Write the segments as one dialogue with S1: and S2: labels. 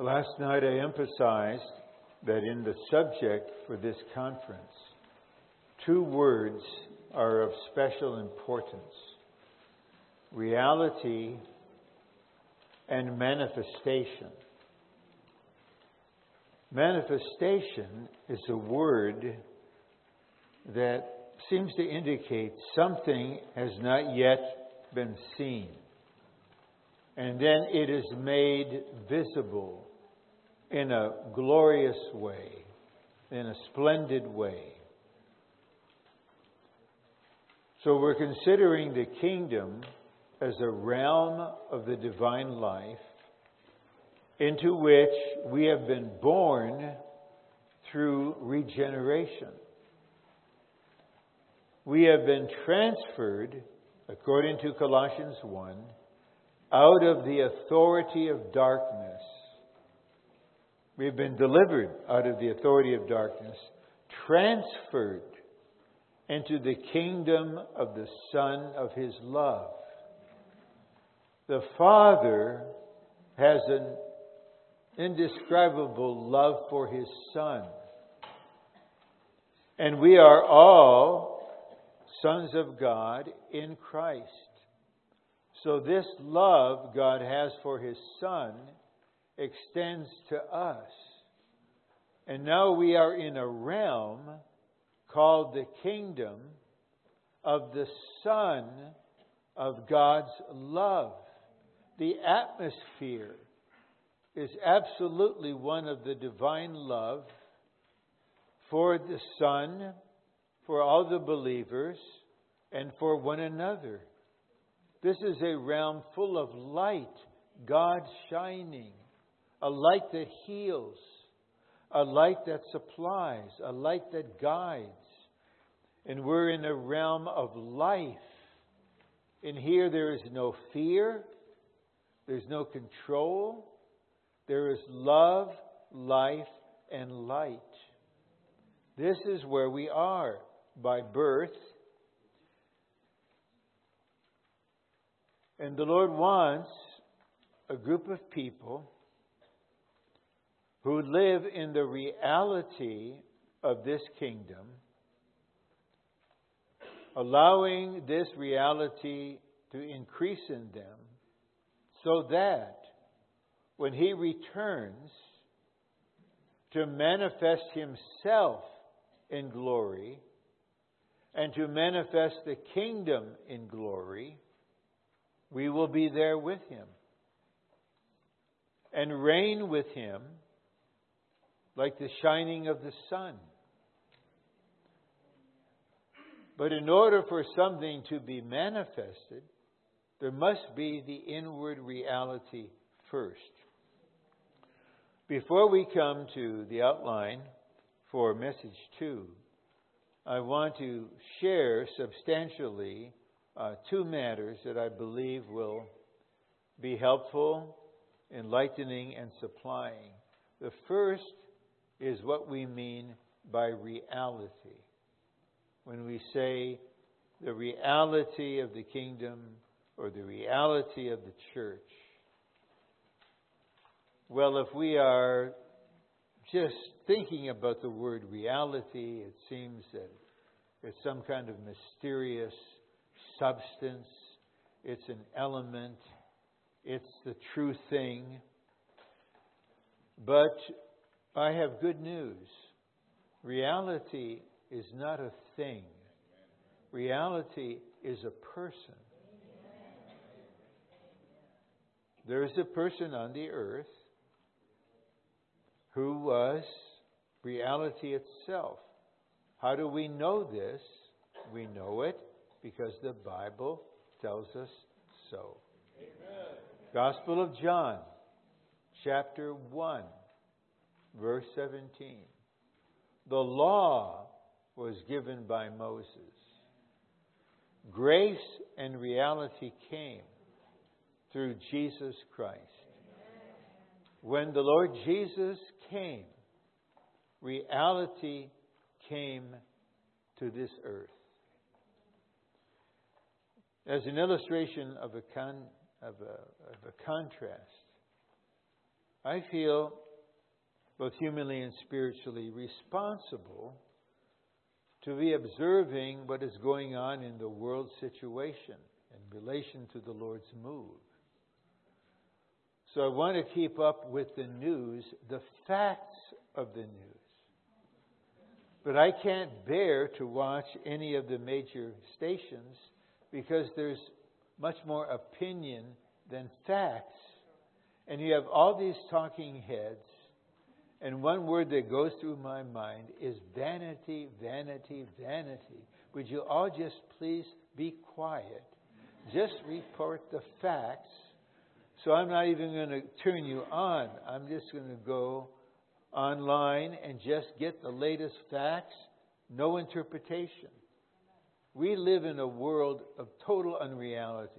S1: Last night I emphasized that in the subject for this conference, two words are of special importance reality and manifestation. Manifestation is a word that seems to indicate something has not yet been seen. And then it is made visible in a glorious way, in a splendid way. So we're considering the kingdom as a realm of the divine life into which we have been born through regeneration. We have been transferred, according to Colossians 1, out of the authority of darkness. We have been delivered out of the authority of darkness, transferred into the kingdom of the Son of His love. The Father has an indescribable love for His Son. And we are all sons of God in Christ. So, this love God has for His Son extends to us. And now we are in a realm called the kingdom of the Son of God's love. The atmosphere is absolutely one of the divine love for the Son, for all the believers, and for one another. This is a realm full of light, God shining, a light that heals, a light that supplies, a light that guides. And we're in a realm of life. In here, there is no fear, there's no control, there is love, life, and light. This is where we are by birth. And the Lord wants a group of people who live in the reality of this kingdom, allowing this reality to increase in them so that when He returns to manifest Himself in glory and to manifest the kingdom in glory, we will be there with Him and reign with Him like the shining of the sun. But in order for something to be manifested, there must be the inward reality first. Before we come to the outline for message two, I want to share substantially uh, two matters that I believe will be helpful, enlightening, and supplying. The first is what we mean by reality. When we say the reality of the kingdom or the reality of the church. Well, if we are just thinking about the word reality, it seems that it's some kind of mysterious substance, it's an element, it's the true thing. But I have good news. Reality is not a thing, reality is a person. There is a person on the earth who was reality itself. How do we know this? We know it because the Bible tells us so. Amen. Gospel of John, chapter 1 verse 17. The law was given by Moses. Grace and reality came through Jesus Christ. When the Lord Jesus came, reality came to this earth. As an illustration of a, con, of a, of a contrast, I feel both humanly and spiritually responsible to be observing what is going on in the world situation in relation to the Lord's move. So I want to keep up with the news, the facts of the news. But I can't bear to watch any of the major stations because there's much more opinion than facts. And you have all these talking heads, and one word that goes through my mind is vanity, vanity, vanity. Would you all just please be quiet? Just report the facts. So I'm not even going to turn you on. I'm just going to go online and just get the latest facts, no interpretation. We live in a world of total unreality.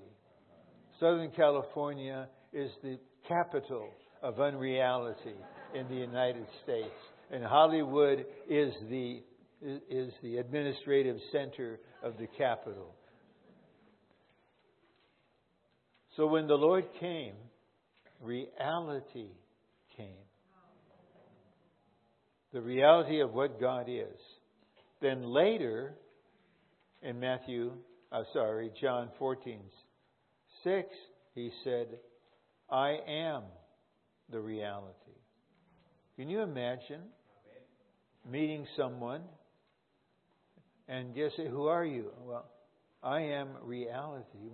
S1: Southern California is the capital of unreality in the United States. And Hollywood is the, is the administrative center of the capital. So when the Lord came, reality came. The reality of what God is. Then later, in Matthew, uh, sorry, John 14, 6, he said, I am the reality. Can you imagine meeting someone and just say, Who are you? Well, I am reality.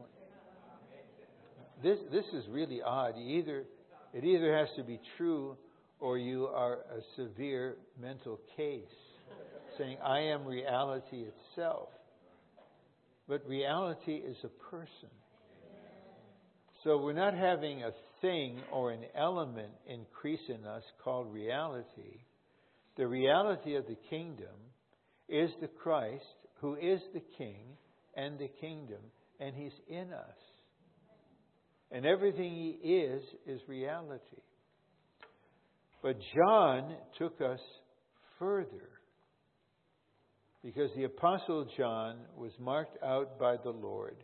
S1: This, this is really odd. Either, it either has to be true or you are a severe mental case saying, I am reality itself. But reality is a person. So we're not having a thing or an element increase in us called reality. The reality of the kingdom is the Christ who is the King and the kingdom, and He's in us. And everything He is, is reality. But John took us further because the Apostle John was marked out by the Lord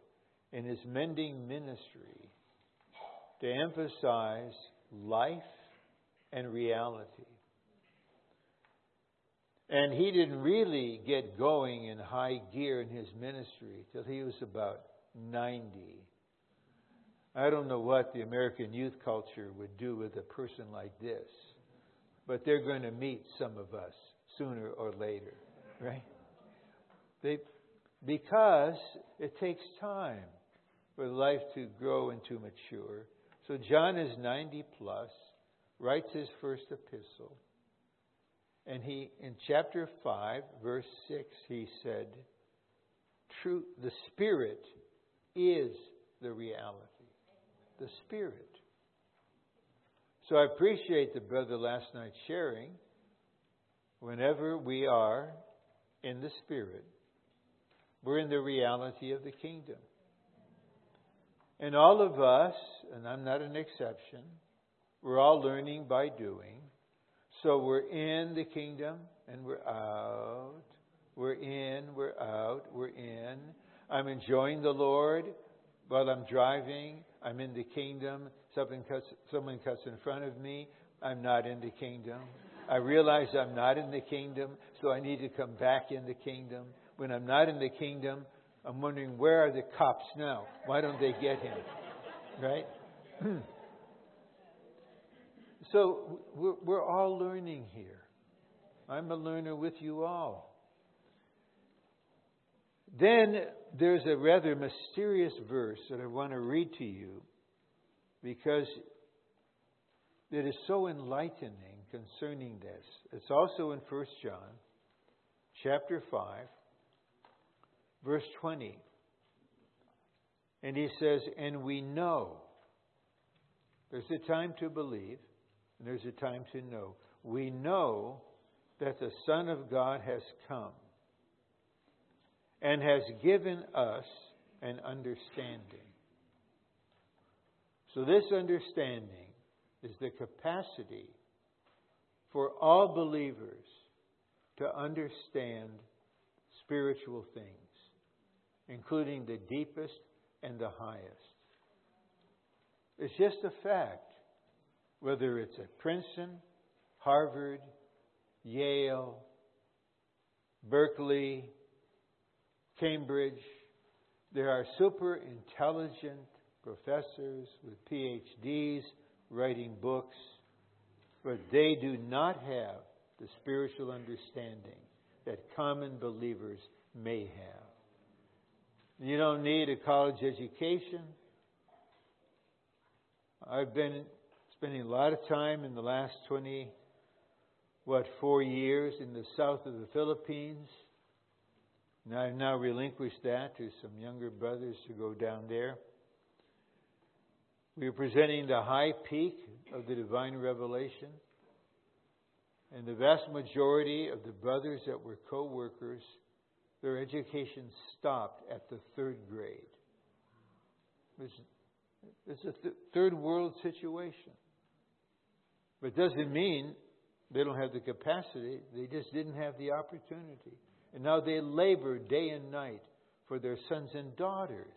S1: in his mending ministry to emphasize life and reality. And he didn't really get going in high gear in his ministry till he was about 90. I don't know what the American youth culture would do with a person like this, but they're going to meet some of us sooner or later, right? They, because it takes time for life to grow and to mature. So John is 90 plus, writes his first epistle. And he, in chapter 5, verse 6, he said, True, the Spirit is the reality. The Spirit. So I appreciate the brother last night sharing. Whenever we are in the Spirit, we're in the reality of the kingdom. And all of us, and I'm not an exception, we're all learning by doing. So we're in the kingdom and we're out. We're in, we're out, we're in. I'm enjoying the Lord while I'm driving. I'm in the kingdom. Something cuts, someone cuts in front of me. I'm not in the kingdom. I realize I'm not in the kingdom, so I need to come back in the kingdom when I'm not in the kingdom, I'm wondering where are the cops now? Why don't they get him? Right? so we're, all learning here. I'm a learner with you all. Then there's a rather mysterious verse that I want to read to you because it is so enlightening concerning this. It's also in 1 John chapter 5 verse 20. And he says, And we know. There's a time to believe, and there's a time to know. We know that the Son of God has come and has given us an understanding. So, this understanding is the capacity for all believers to understand spiritual things including the deepest and the highest. It's just a fact. whether it's at Princeton, Harvard, Yale, Berkeley, Cambridge, there are super intelligent professors with PhDs writing books, but they do not have the spiritual understanding that common believers may have. You don't need a college education. I've been spending a lot of time in the last 20, what, four years in the south of the Philippines. And I've now relinquished that to some younger brothers to go down there. We are presenting the high peak of the divine revelation. And the vast majority of the brothers that were co workers, their education stopped at the third grade. It's, it's a th- third world situation. But it doesn't mean they don't have the capacity, they just didn't have the opportunity. And now they labor day and night for their sons and daughters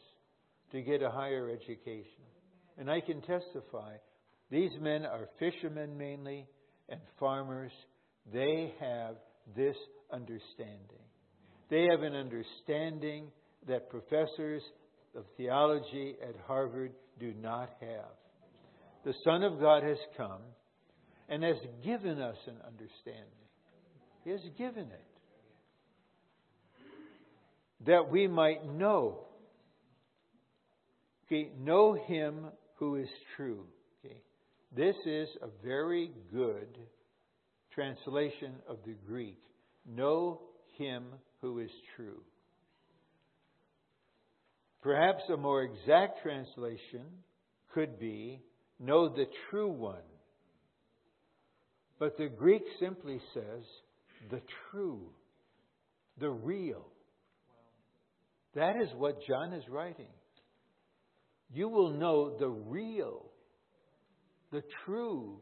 S1: to get a higher education. And I can testify these men are fishermen mainly and farmers. They have this understanding. They have an understanding that professors of theology at Harvard do not have. The Son of God has come and has given us an understanding. He has given it. That we might know. Okay, know him who is true. Okay. This is a very good translation of the Greek. Know him who is true. Perhaps a more exact translation could be know the true one. But the Greek simply says the true, the real. That is what John is writing. You will know the real, the true,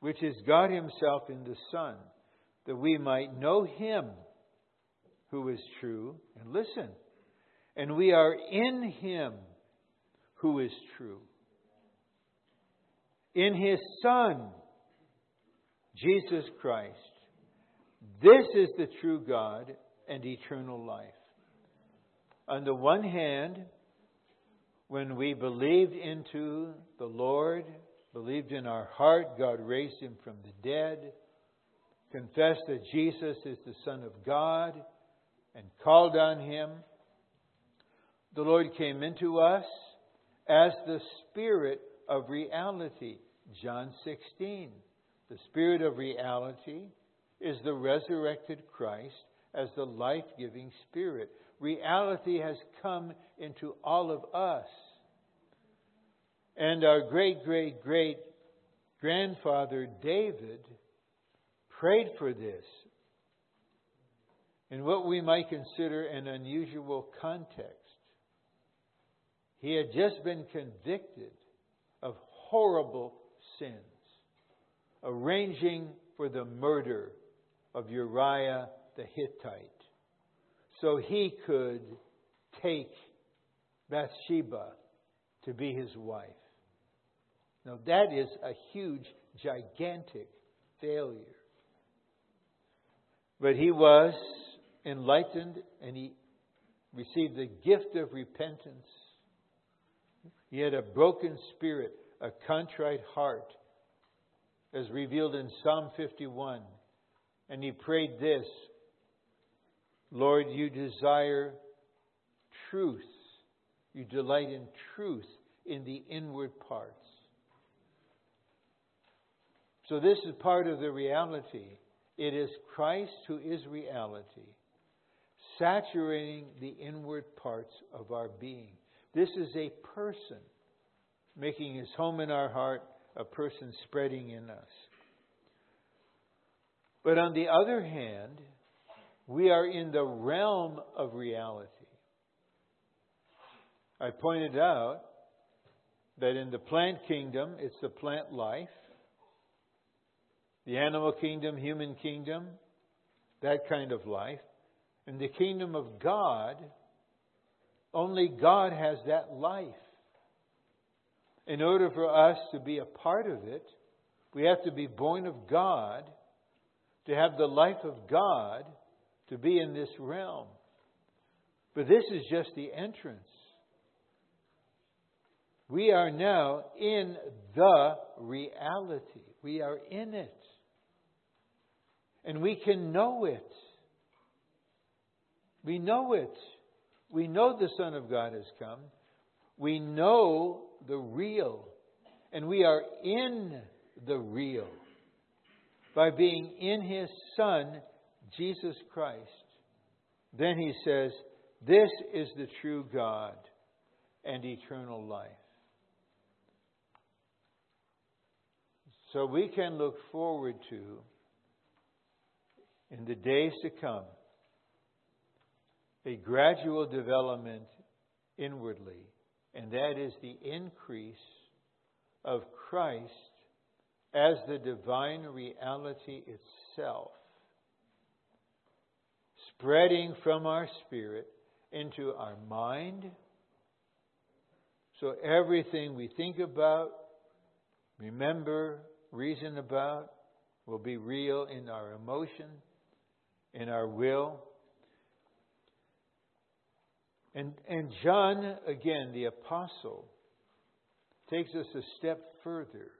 S1: which is God Himself in the Son, that we might know Him who is true. And listen, and we are in Him who is true. In His Son Jesus Christ. This is the true God and eternal life. On the one hand, when we believed into the Lord, believed in our heart, God raised him from the dead, confessed that Jesus is the Son of God, and called on him, the Lord came into us as the Spirit of reality. John 16. The Spirit of reality is the resurrected Christ as the life giving Spirit. Reality has come into all of us. And our great, great, great grandfather David prayed for this in what we might consider an unusual context. He had just been convicted of horrible sins arranging for the murder of Uriah the Hittite so he could take Bathsheba to be his wife. Now, that is a huge, gigantic failure. But he was enlightened and he received the gift of repentance. He had a broken spirit, a contrite heart, as revealed in Psalm 51. And he prayed this Lord, you desire truth. You delight in truth in the inward parts. So, this is part of the reality. It is Christ who is reality, saturating the inward parts of our being. This is a person making his home in our heart a person spreading in us. But on the other hand, we are in the realm of reality. I pointed out that in the plant kingdom, it's the plant life. The animal kingdom, human kingdom, that kind of life. In the kingdom of God, only God has that life. In order for us to be a part of it, we have to be born of God, to have the life of God, to be in this realm. But this is just the entrance. We are now in the reality. We are in it. And we can know it. We know it. We know the Son of God has come. We know the real. And we are in the real by being in His Son, Jesus Christ. Then He says, This is the true God and eternal life. So we can look forward to, in the days to come, a gradual development inwardly, and that is the increase of Christ as the divine reality itself, spreading from our spirit into our mind. So everything we think about, remember, reason about will be real in our emotion, in our will. And, and John, again, the apostle, takes us a step further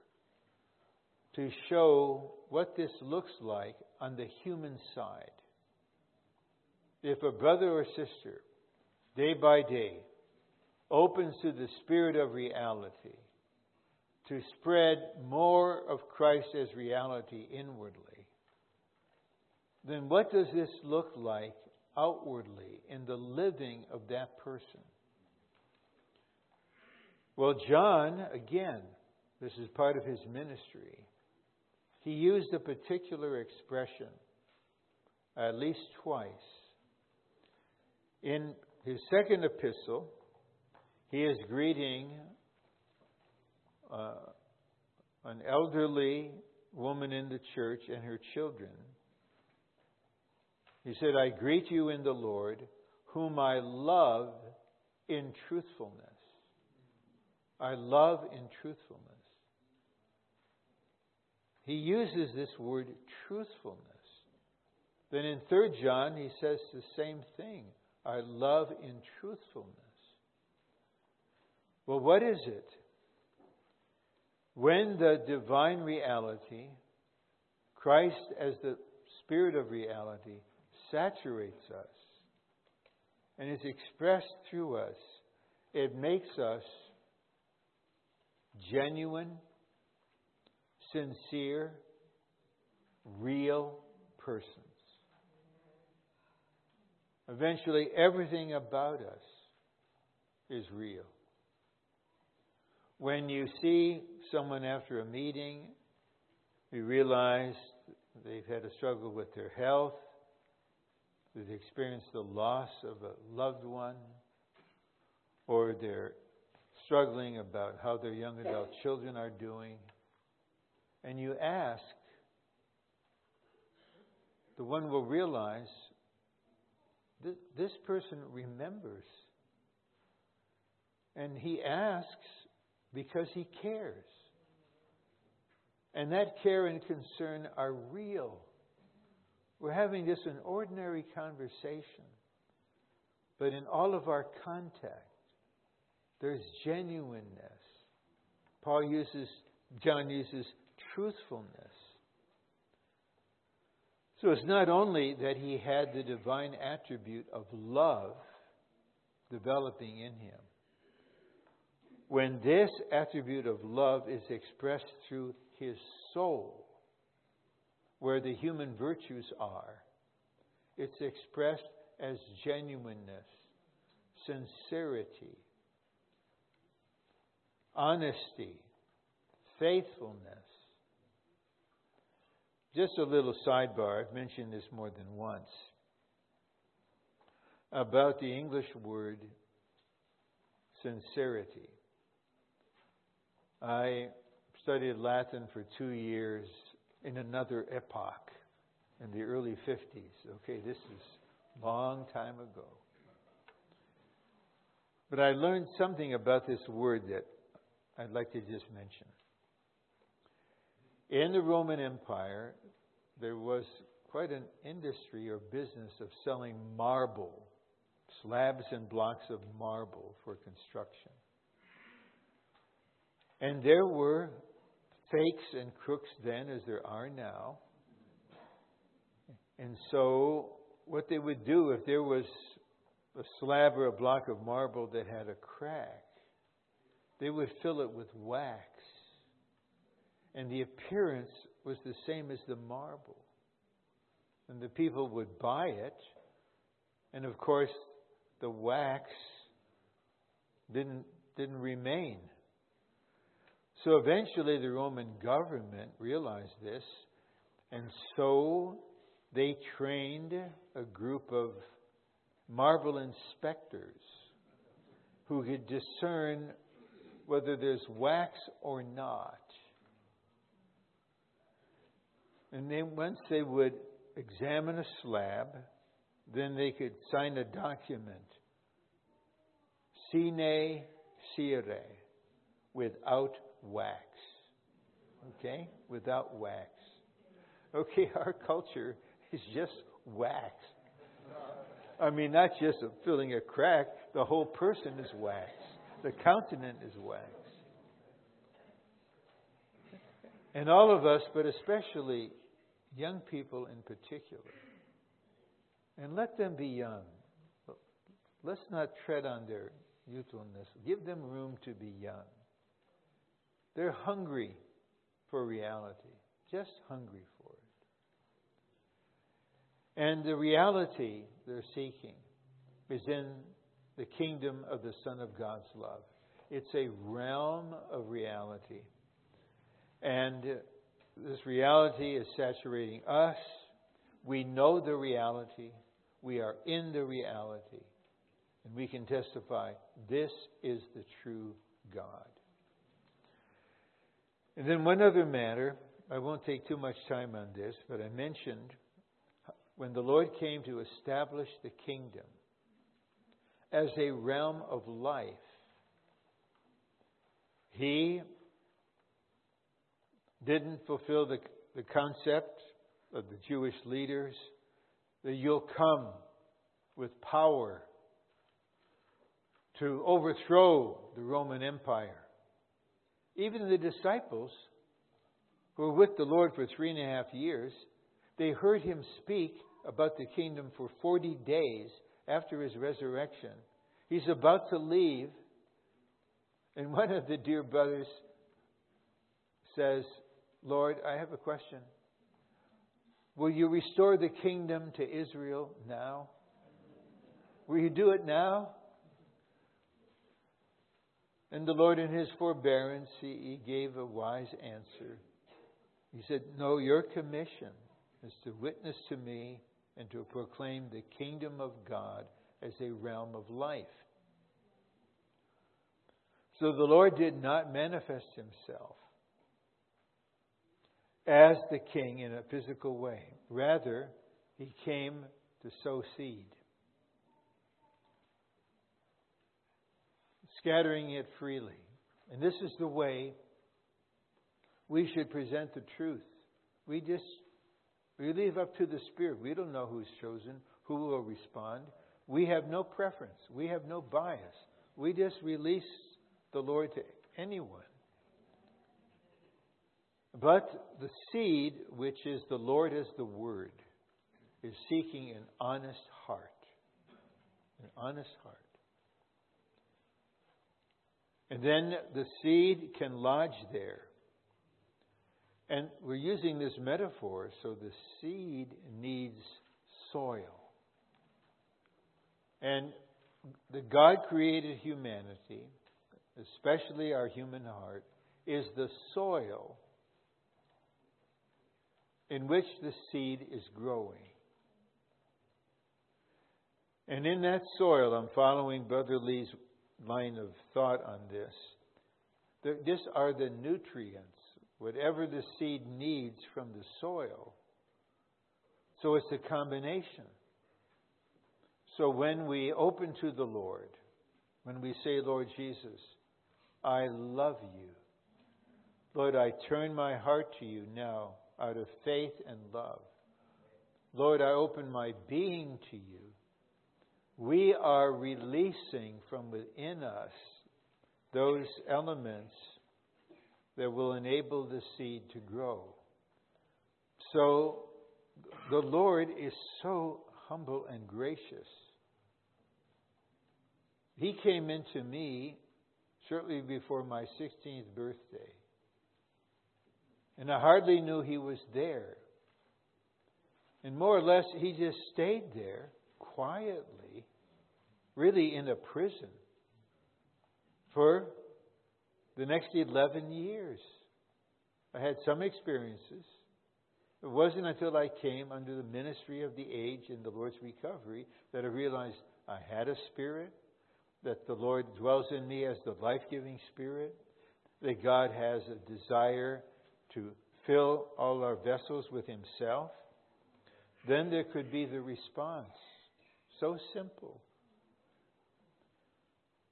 S1: to show what this looks like on the human side. If a brother or sister, day by day, opens to the spirit of reality, to spread more of Christ as reality inwardly, then what does this look like outwardly in the living of that person? Well, John, again, this is part of his ministry. He used a particular expression at least twice. In his second epistle, he is greeting uh, an elderly woman in the church and her children. He said, I greet you in the Lord, whom I love in truthfulness. I love in truthfulness. He uses this word truthfulness. Then in 3 John, he says the same thing. I love in truthfulness. Well, what is it? When the divine reality, Christ as the Spirit of reality, saturates us and is expressed through us, it makes us genuine, sincere, real persons. Eventually, everything about us is real. When you see someone after a meeting, you realize they've had a struggle with their health, they've experienced the loss of a loved one, or they're struggling about how their young adult children are doing, and you ask, the one will realize this, this person remembers. And he asks because he cares. And that care and concern are real. We're having just an ordinary conversation. But in all of our contact, there's genuineness. Paul uses, John uses truthfulness. So it's not only that he had the divine attribute of love developing in him, when this attribute of love is expressed through his soul, where the human virtues are, it's expressed as genuineness, sincerity, honesty, faithfulness. Just a little sidebar, I've mentioned this more than once, about the English word sincerity. I studied Latin for two years in another epoch, in the early 50s. Okay, this is long time ago. But I learned something about this word that I'd like to just mention. In the Roman Empire, there was quite an industry or business of selling marble, slabs and blocks of marble for construction. And there were fakes and crooks then, as there are now. And so, what they would do if there was a slab or a block of marble that had a crack, they would fill it with wax. And the appearance was the same as the marble. And the people would buy it. And of course, the wax didn't, didn't remain. So eventually, the Roman government realized this. And so they trained a group of marble inspectors who could discern whether there's wax or not. And then once they would examine a slab, then they could sign a document. Sine cire, without wax. Okay? Without wax. Okay, our culture is just wax. I mean, not just filling a crack, the whole person is wax. The countenance is wax. And all of us, but especially young people in particular, and let them be young. Let's not tread on their youthfulness. Give them room to be young. They're hungry for reality, just hungry for it. And the reality they're seeking is in the kingdom of the Son of God's love. It's a realm of reality. And this reality is saturating us. We know the reality. We are in the reality. And we can testify this is the true God. And then one other matter, I won't take too much time on this, but I mentioned when the Lord came to establish the kingdom as a realm of life, He didn't fulfill the, the concept of the Jewish leaders that you'll come with power to overthrow the Roman Empire. Even the disciples who were with the Lord for three and a half years, they heard him speak about the kingdom for 40 days after his resurrection. He's about to leave, and one of the dear brothers says, Lord, I have a question. Will you restore the kingdom to Israel now? Will you do it now? And the Lord, in his forbearance, he, he gave a wise answer. He said, No, your commission is to witness to me and to proclaim the kingdom of God as a realm of life. So the Lord did not manifest himself as the king in a physical way. Rather, he came to sow seed. Scattering it freely. And this is the way we should present the truth. We just we leave up to the Spirit. We don't know who's chosen, who will respond. We have no preference. We have no bias. We just release the Lord to anyone. But the seed, which is the Lord as the Word, is seeking an honest heart. An honest heart. And then the seed can lodge there. And we're using this metaphor, so the seed needs soil. And the God created humanity, especially our human heart, is the soil in which the seed is growing. And in that soil, I'm following Brother Lee's line of thought on this. These are the nutrients, whatever the seed needs from the soil. So it's a combination. So when we open to the Lord, when we say, Lord Jesus, I love you. Lord, I turn my heart to you now out of faith and love. Lord, I open my being to you. We are releasing from within us those elements that will enable the seed to grow. So the Lord is so humble and gracious. He came into me shortly before my 16th birthday. And I hardly knew he was there. And more or less, he just stayed there quietly, really in a prison, for the next 11 years. I had some experiences. It wasn't until I came under the ministry of the age in the Lord's recovery that I realized I had a spirit, that the Lord dwells in me as the life giving spirit, that God has a desire to fill all our vessels with Himself. Then there could be the response. So simple.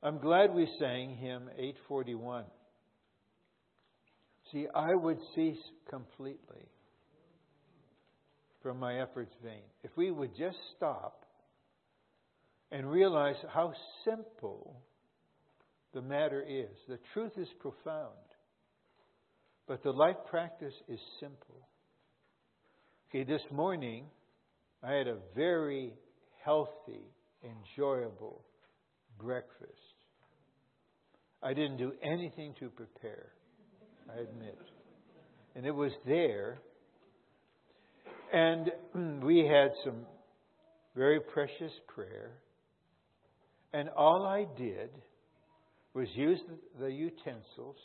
S1: I'm glad we sang hymn 841. See, I would cease completely from my efforts vain. If we would just stop and realize how simple the matter is. The truth is profound, but the life practice is simple. Okay, this morning I had a very healthy, enjoyable breakfast. I didn't do anything to prepare, I admit. And it was there. And we had some very precious prayer. And all I did was use the utensils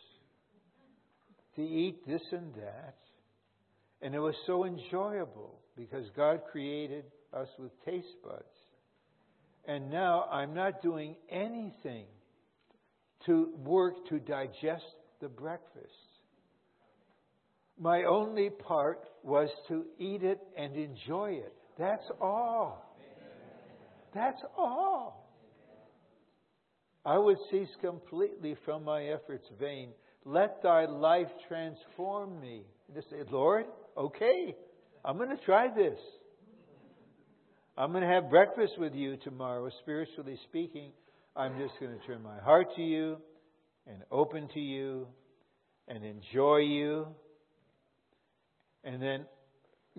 S1: to eat this and that. And it was so enjoyable because God created us with taste buds. And now I'm not doing anything to work to digest the breakfast. My only part was to eat it and enjoy it. That's all. That's all. I would cease completely from my efforts vain. Let thy life transform me. Just say, Lord, okay, I'm going to try this. I'm going to have breakfast with you tomorrow, spiritually speaking. I'm just going to turn my heart to you and open to you and enjoy you and then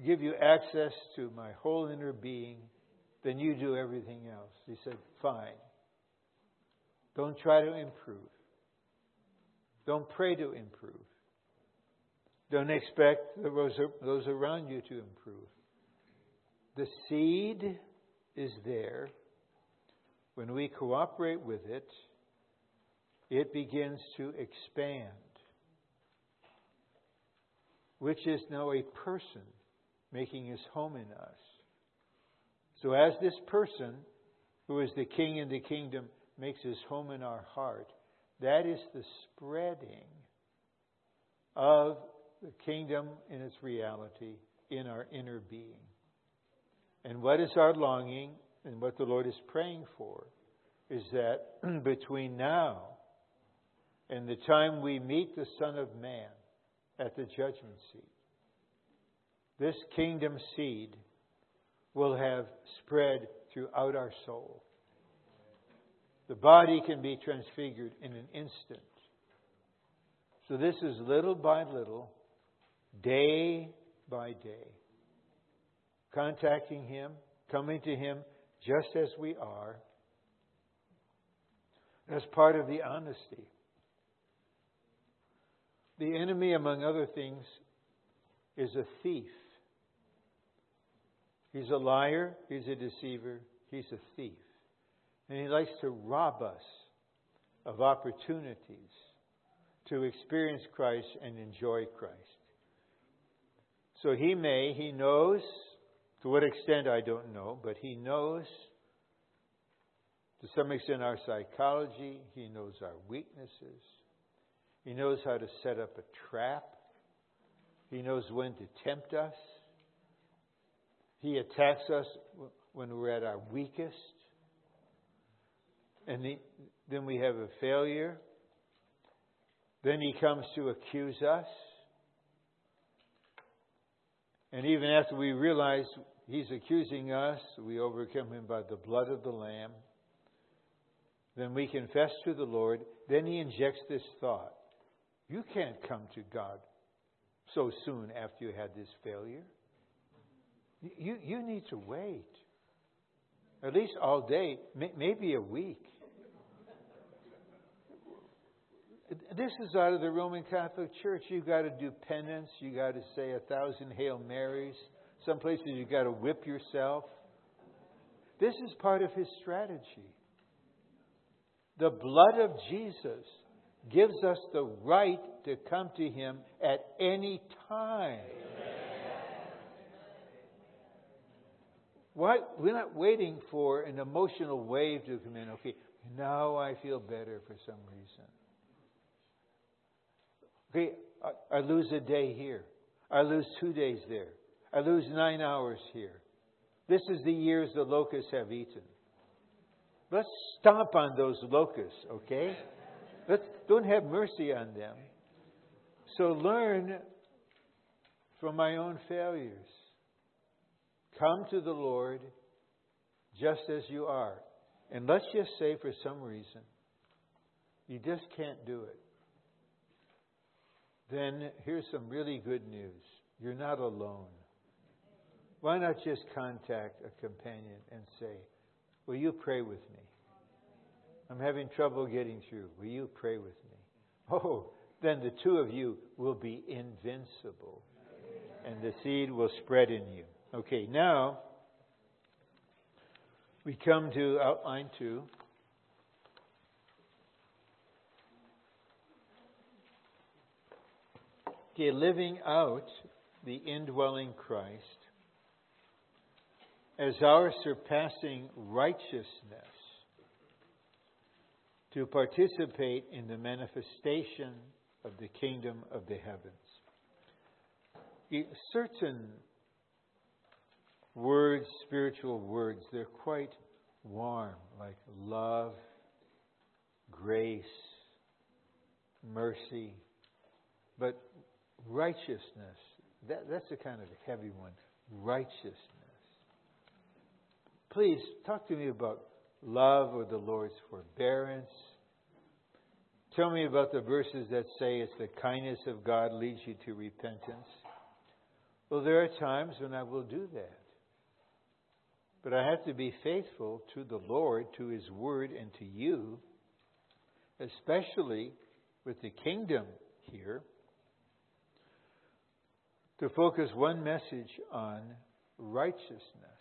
S1: give you access to my whole inner being. Then you do everything else. He said, Fine. Don't try to improve. Don't pray to improve. Don't expect those around you to improve. The seed is there. When we cooperate with it, it begins to expand, which is now a person making his home in us. So, as this person, who is the king in the kingdom, makes his home in our heart, that is the spreading of the kingdom in its reality in our inner being. And what is our longing and what the Lord is praying for is that between now and the time we meet the Son of Man at the judgment seat, this kingdom seed will have spread throughout our soul. The body can be transfigured in an instant. So this is little by little, day by day contacting Him, coming to Him just as we are, as part of the honesty. The enemy, among other things, is a thief. He's a liar, he's a deceiver, he's a thief. And he likes to rob us of opportunities to experience Christ and enjoy Christ. So he may, he knows to what extent, I don't know, but He knows to some extent our psychology, He knows our weaknesses, He knows how to set up a trap, He knows when to tempt us. He attacks us when we're at our weakest. And then we have a failure. Then he comes to accuse us. And even after we realize he's accusing us, we overcome him by the blood of the Lamb. Then we confess to the Lord. Then he injects this thought You can't come to God so soon after you had this failure. You, you need to wait. At least all day, maybe a week. This is out of the Roman Catholic Church. You've got to do penance. You've got to say a thousand Hail Marys. Some places you've got to whip yourself. This is part of his strategy. The blood of Jesus gives us the right to come to him at any time. Why, we're not waiting for an emotional wave to come in. Okay, now I feel better for some reason. Okay, I, I lose a day here. I lose two days there. I lose nine hours here. This is the years the locusts have eaten. Let's stomp on those locusts, okay? Let's don't have mercy on them. So learn from my own failures. Come to the Lord just as you are. And let's just say for some reason you just can't do it then here's some really good news. You're not alone. Why not just contact a companion and say, Will you pray with me? I'm having trouble getting through. Will you pray with me? Oh, then the two of you will be invincible, and the seed will spread in you. Okay, now we come to outline two. Okay, living out the indwelling Christ as our surpassing righteousness to participate in the manifestation of the kingdom of the heavens. Certain words, spiritual words, they're quite warm, like love, grace, mercy. But Righteousness. That, that's a kind of a heavy one. Righteousness. Please talk to me about love or the Lord's forbearance. Tell me about the verses that say it's the kindness of God leads you to repentance. Well, there are times when I will do that. But I have to be faithful to the Lord, to His Word, and to you, especially with the kingdom here to focus one message on righteousness.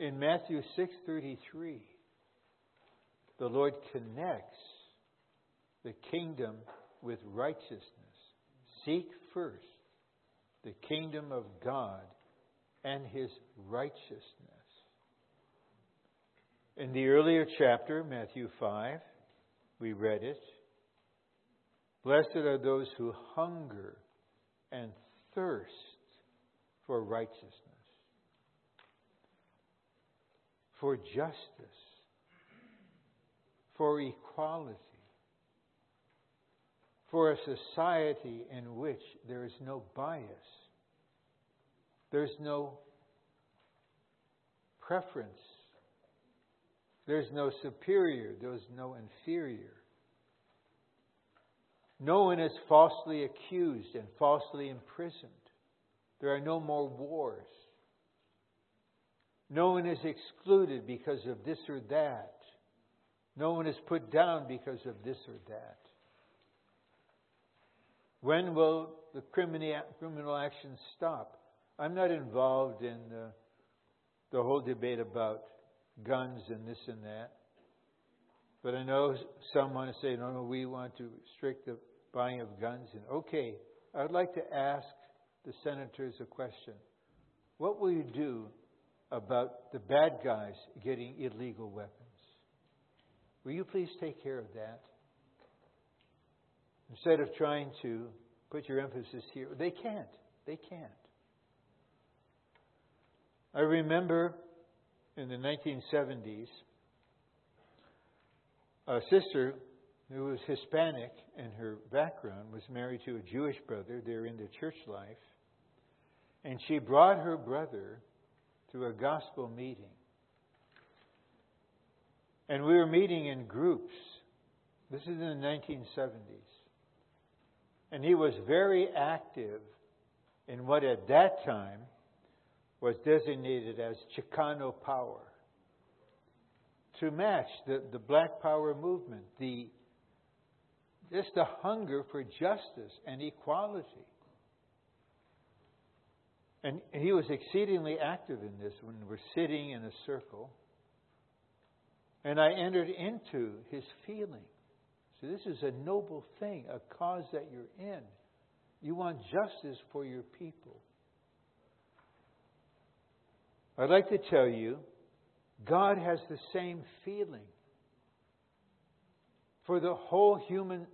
S1: In Matthew 6:33, the Lord connects the kingdom with righteousness. Seek first the kingdom of God and his righteousness. In the earlier chapter, Matthew 5, we read it. Blessed are those who hunger and thirst for righteousness, for justice, for equality, for a society in which there is no bias, there's no preference, there's no superior, there's no inferior. No one is falsely accused and falsely imprisoned. There are no more wars. No one is excluded because of this or that. No one is put down because of this or that. When will the criminal action stop? I'm not involved in the, the whole debate about guns and this and that. But I know some want to say, no, no, we want to restrict the buying of guns. And okay, I would like to ask the senators a question. What will you do about the bad guys getting illegal weapons? Will you please take care of that? Instead of trying to put your emphasis here, they can't. They can't. I remember in the 1970s, a sister who was Hispanic and her background, was married to a Jewish brother. They're in the church life. And she brought her brother to a gospel meeting. And we were meeting in groups. This is in the 1970s. And he was very active in what at that time was designated as Chicano power to match the, the black power movement, the just the hunger for justice and equality. And he was exceedingly active in this when we're sitting in a circle. And I entered into his feeling. So this is a noble thing, a cause that you're in. You want justice for your people. I'd like to tell you, God has the same feeling for the whole human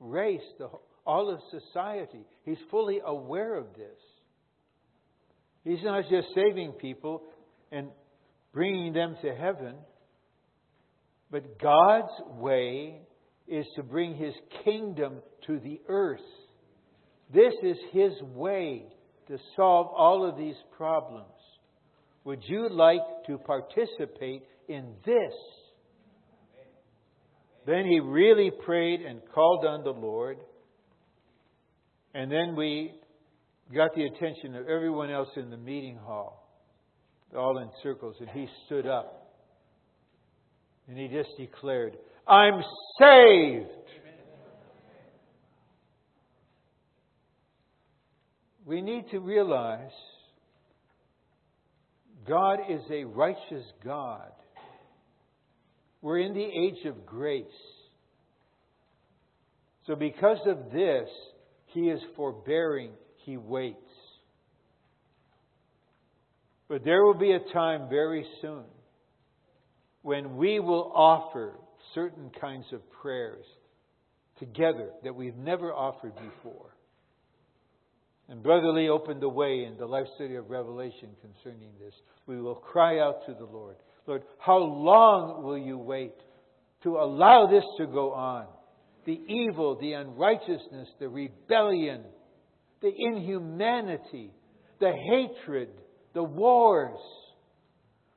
S1: race, the, all of society. He's fully aware of this. He's not just saving people and bringing them to heaven, but God's way is to bring His kingdom to the earth. This is His way to solve all of these problems. Would you like to participate in this? Then he really prayed and called on the Lord. And then we got the attention of everyone else in the meeting hall, all in circles, and he stood up. And he just declared, I'm saved. We need to realize God is a righteous God. We're in the age of grace. So, because of this, He is forbearing, He waits. But there will be a time very soon when we will offer certain kinds of prayers together that we've never offered before. And Brother Lee opened the way in the life study of Revelation concerning this. We will cry out to the Lord Lord, how long will you wait to allow this to go on? The evil, the unrighteousness, the rebellion, the inhumanity, the hatred, the wars.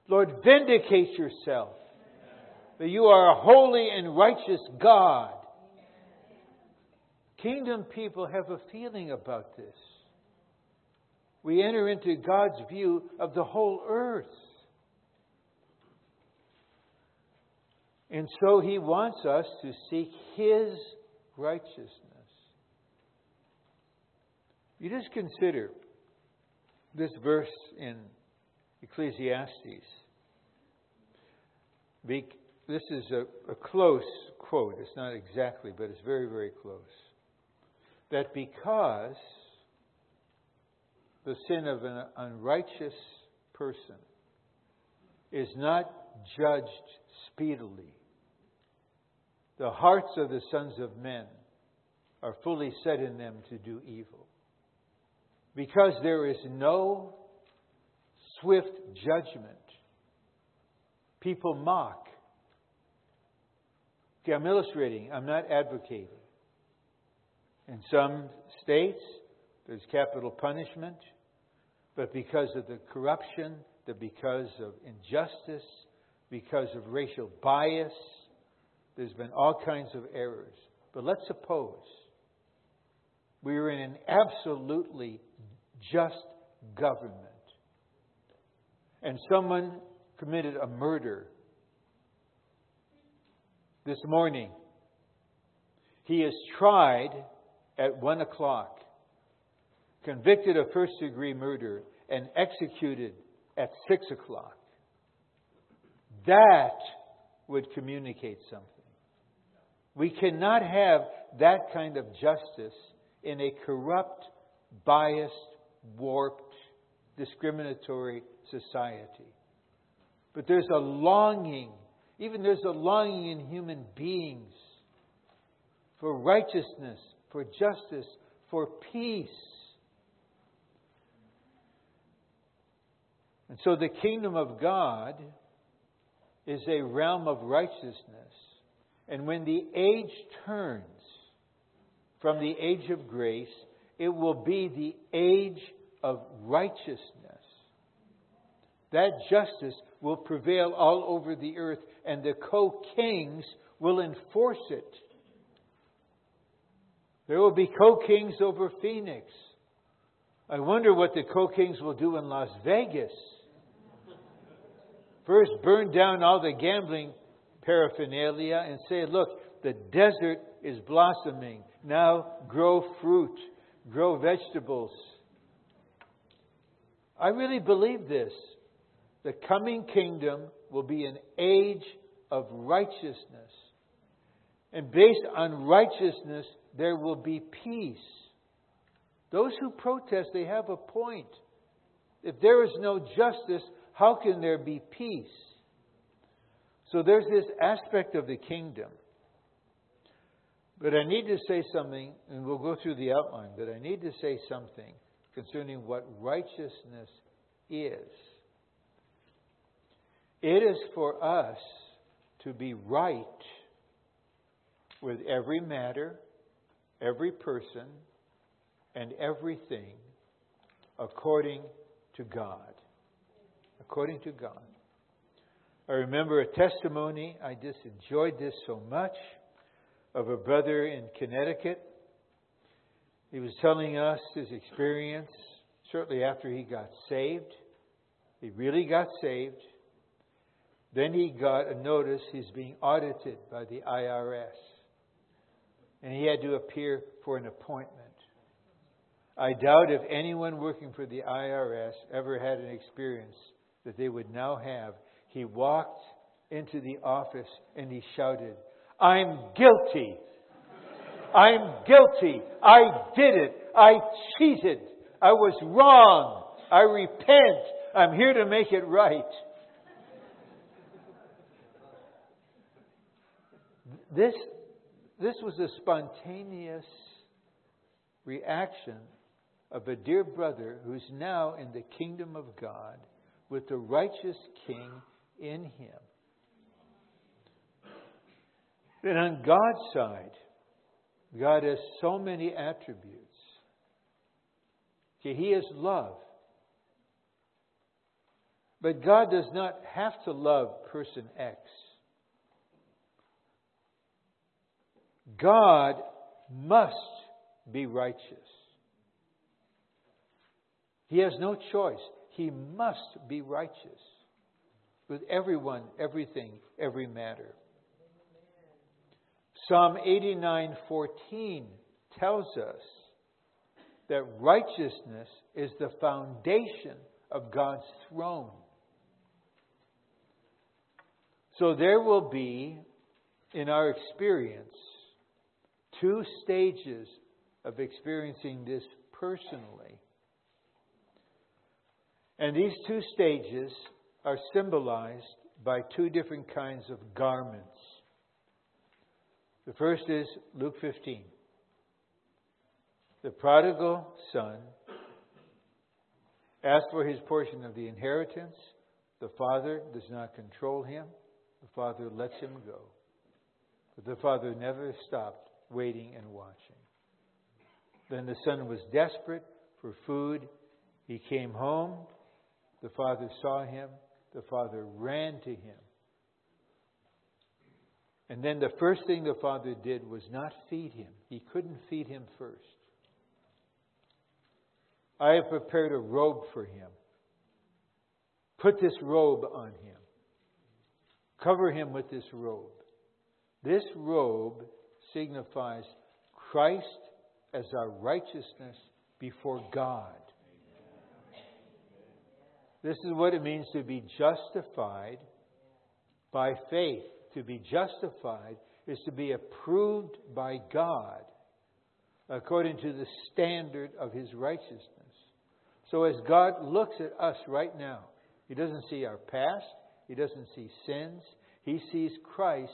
S1: Lord, vindicate yourself. That you are a holy and righteous God. Kingdom people have a feeling about this we enter into God's view of the whole earth. And so he wants us to seek his righteousness. You just consider this verse in Ecclesiastes. This is a, a close quote. It's not exactly, but it's very, very close. That because the sin of an unrighteous person is not judged speedily. The hearts of the sons of men are fully set in them to do evil. Because there is no swift judgment, people mock. Okay, I'm illustrating, I'm not advocating. In some states, there's capital punishment but because of the corruption, that because of injustice, because of racial bias, there's been all kinds of errors. But let's suppose we are in an absolutely just government and someone committed a murder this morning. He is tried at one o'clock convicted of first degree murder, and executed at six o'clock. That would communicate something. We cannot have that kind of justice in a corrupt, biased, warped, discriminatory society. But there's a longing, even there's a longing in human beings for righteousness, for justice, for peace. And so the kingdom of God is a realm of righteousness. And when the age turns from the age of grace, it will be the age of righteousness. That justice will prevail all over the earth, and the co kings will enforce it. There will be co kings over Phoenix. I wonder what the co kings will do in Las Vegas. First, burn down all the gambling paraphernalia and say, look, the desert is blossoming. Now grow fruit, grow vegetables. I really believe this. The coming kingdom will be an age of righteousness. And based on righteousness, there will be peace. Those who protest, they have a point. If there is no justice, how can there be peace? So there's this aspect of the kingdom. But I need to say something, and we'll go through the outline, but I need to say something concerning what righteousness is. It is for us to be right with every matter, every person, and everything according to God. According to God. I remember a testimony, I just enjoyed this so much, of a brother in Connecticut. He was telling us his experience shortly after he got saved. He really got saved. Then he got a notice he's being audited by the IRS. And he had to appear for an appointment. I doubt if anyone working for the IRS ever had an experience that they would now have he walked into the office and he shouted, I'm guilty. I'm guilty. I did it. I cheated. I was wrong. I repent. I'm here to make it right. This, this was a spontaneous reaction of a dear brother who's now in the kingdom of God with the righteous king in him. And on God's side, God has so many attributes. Okay, he is love. But God does not have to love person X. God must be righteous. He has no choice. He must be righteous with everyone, everything, every matter. Psalm 89:14 tells us that righteousness is the foundation of God's throne. So there will be in our experience two stages of experiencing this personally. And these two stages are symbolized by two different kinds of garments. The first is Luke 15. The prodigal son asked for his portion of the inheritance. The father does not control him. The father lets him go. But the father never stopped waiting and watching. Then the son was desperate for food. He came home. The father saw him the father ran to him. And then the first thing the father did was not feed him. He couldn't feed him first. I have prepared a robe for him. Put this robe on him. Cover him with this robe. This robe signifies Christ as our righteousness before God. This is what it means to be justified by faith. To be justified is to be approved by God according to the standard of His righteousness. So as God looks at us right now, He doesn't see our past, He doesn't see sins, He sees Christ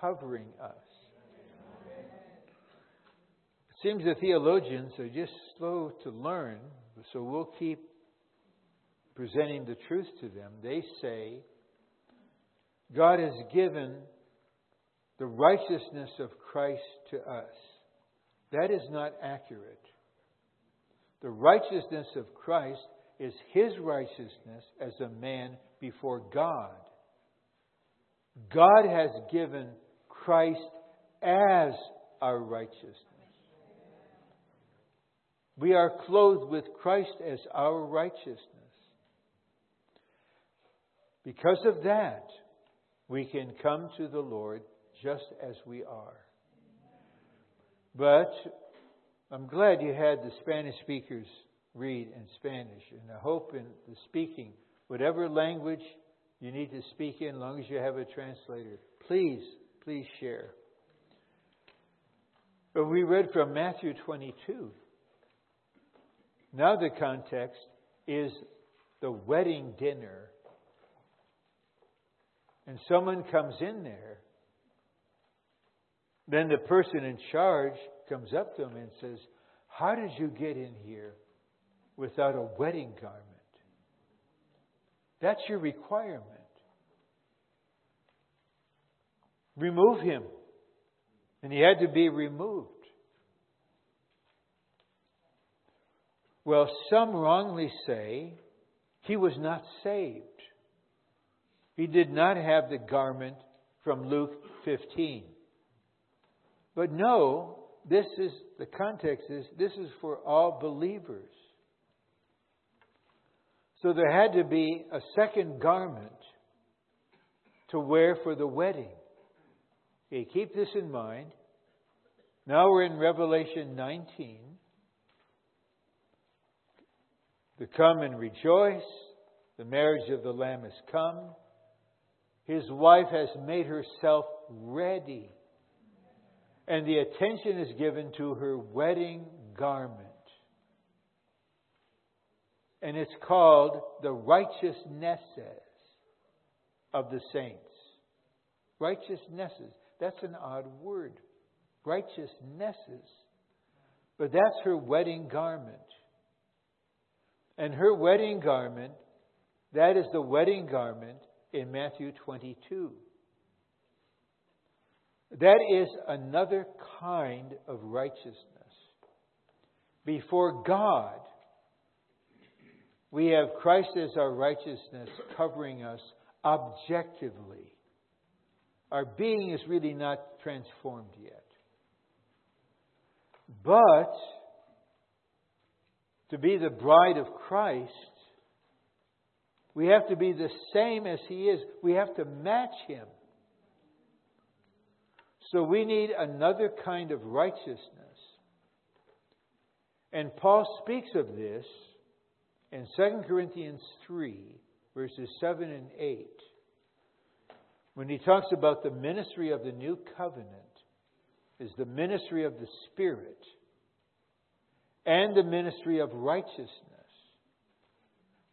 S1: covering us. It seems the theologians are just slow to learn, so we'll keep presenting the truth to them, they say, God has given the righteousness of Christ to us. That is not accurate. The righteousness of Christ is his righteousness as a man before God. God has given Christ as our righteousness. We are clothed with Christ as our righteousness. Because of that, we can come to the Lord just as we are. But I'm glad you had the Spanish speakers read in Spanish, and I hope in the speaking, whatever language you need to speak in, as long as you have a translator, please, please share. But we read from Matthew 22. Now the context is the wedding dinner. And someone comes in there. Then the person in charge comes up to him and says, How did you get in here without a wedding garment? That's your requirement. Remove him. And he had to be removed. Well, some wrongly say he was not saved. He did not have the garment from Luke 15. But no, this is the context is this is for all believers. So there had to be a second garment to wear for the wedding. Okay, keep this in mind. Now we're in Revelation 19. To come and rejoice. The marriage of the Lamb has come. His wife has made herself ready and the attention is given to her wedding garment. And it's called the righteousnesses of the saints. Righteousnesses. That's an odd word. Righteousnesses. But that's her wedding garment. And her wedding garment, that is the wedding garment in Matthew 22. That is another kind of righteousness. Before God, we have Christ as our righteousness covering us objectively. Our being is really not transformed yet. But to be the bride of Christ, we have to be the same as He is. We have to match Him. So we need another kind of righteousness. And Paul speaks of this in 2 Corinthians 3, verses 7 and 8, when he talks about the ministry of the new covenant is the ministry of the Spirit and the ministry of righteousness.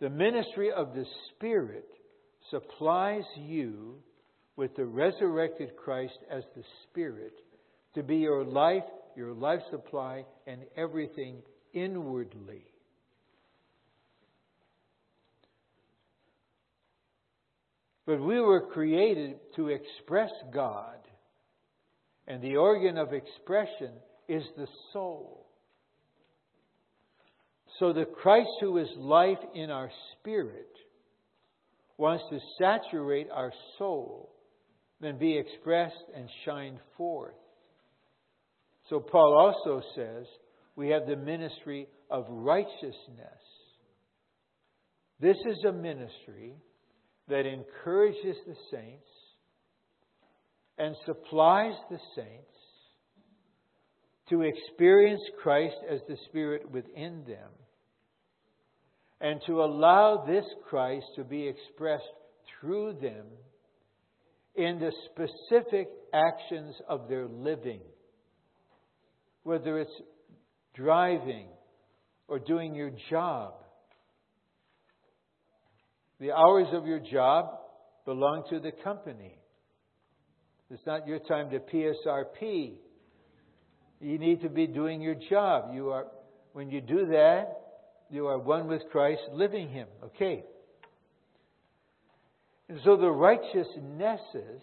S1: The ministry of the Spirit supplies you with the resurrected Christ as the Spirit to be your life, your life supply, and everything inwardly. But we were created to express God, and the organ of expression is the soul. So the Christ who is life in our spirit wants to saturate our soul then be expressed and shine forth. So Paul also says we have the ministry of righteousness. This is a ministry that encourages the saints and supplies the saints to experience Christ as the Spirit within them and to allow this Christ to be expressed through them in the specific actions of their living, whether it's driving or doing your job. The hours of your job belong to the company. It's not your time to PSRP. You need to be doing your job. You are, when you do that, you are one with Christ, living Him. Okay. And so the righteousnesses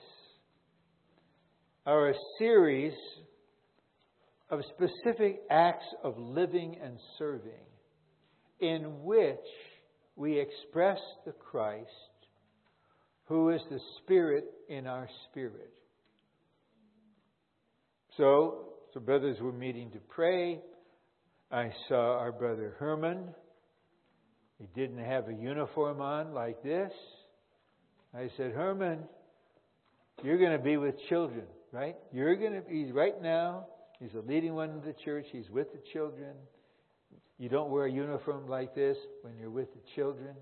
S1: are a series of specific acts of living and serving in which we express the Christ who is the Spirit in our spirit. So, so brothers we're meeting to pray. I saw our brother Herman. He didn't have a uniform on like this. I said, Herman, you're going to be with children, right? You're going to be, right now, he's a leading one in the church. He's with the children. You don't wear a uniform like this when you're with the children.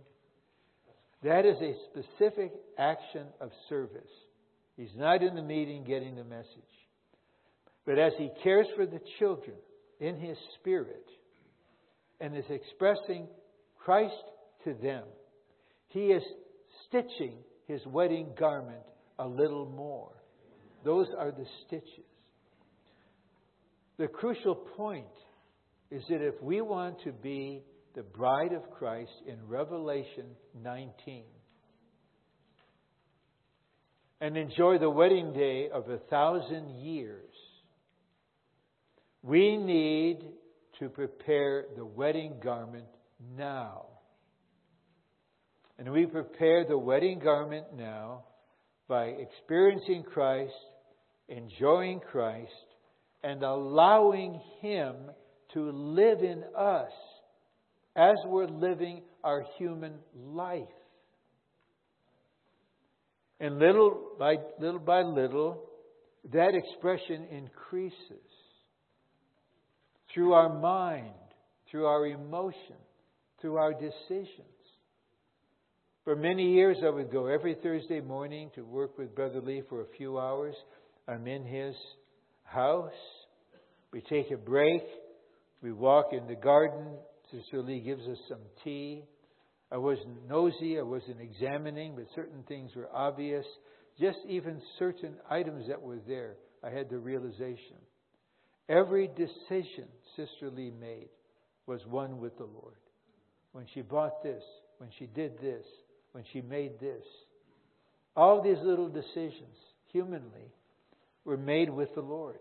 S1: That is a specific action of service. He's not in the meeting getting the message. But as he cares for the children in his spirit and is expressing Christ to them, he is stitching his wedding garment a little more. Those are the stitches. The crucial point is that if we want to be the bride of Christ in Revelation 19 and enjoy the wedding day of a thousand years, we need to prepare the wedding garment now. And we prepare the wedding garment now by experiencing Christ, enjoying Christ, and allowing Him to live in us as we're living our human life. And little by little by little, that expression increases through our mind, through our emotion, through our decisions. For many years, I would go every Thursday morning to work with Brother Lee for a few hours. I'm in his house. We take a break. We walk in the garden. Sister Lee gives us some tea. I wasn't nosy. I wasn't examining, but certain things were obvious. Just even certain items that were there, I had the realization. Every decision Sister Lee made was one with the Lord. When she bought this, when she did this, when she made this. All these little decisions, humanly, were made with the Lord.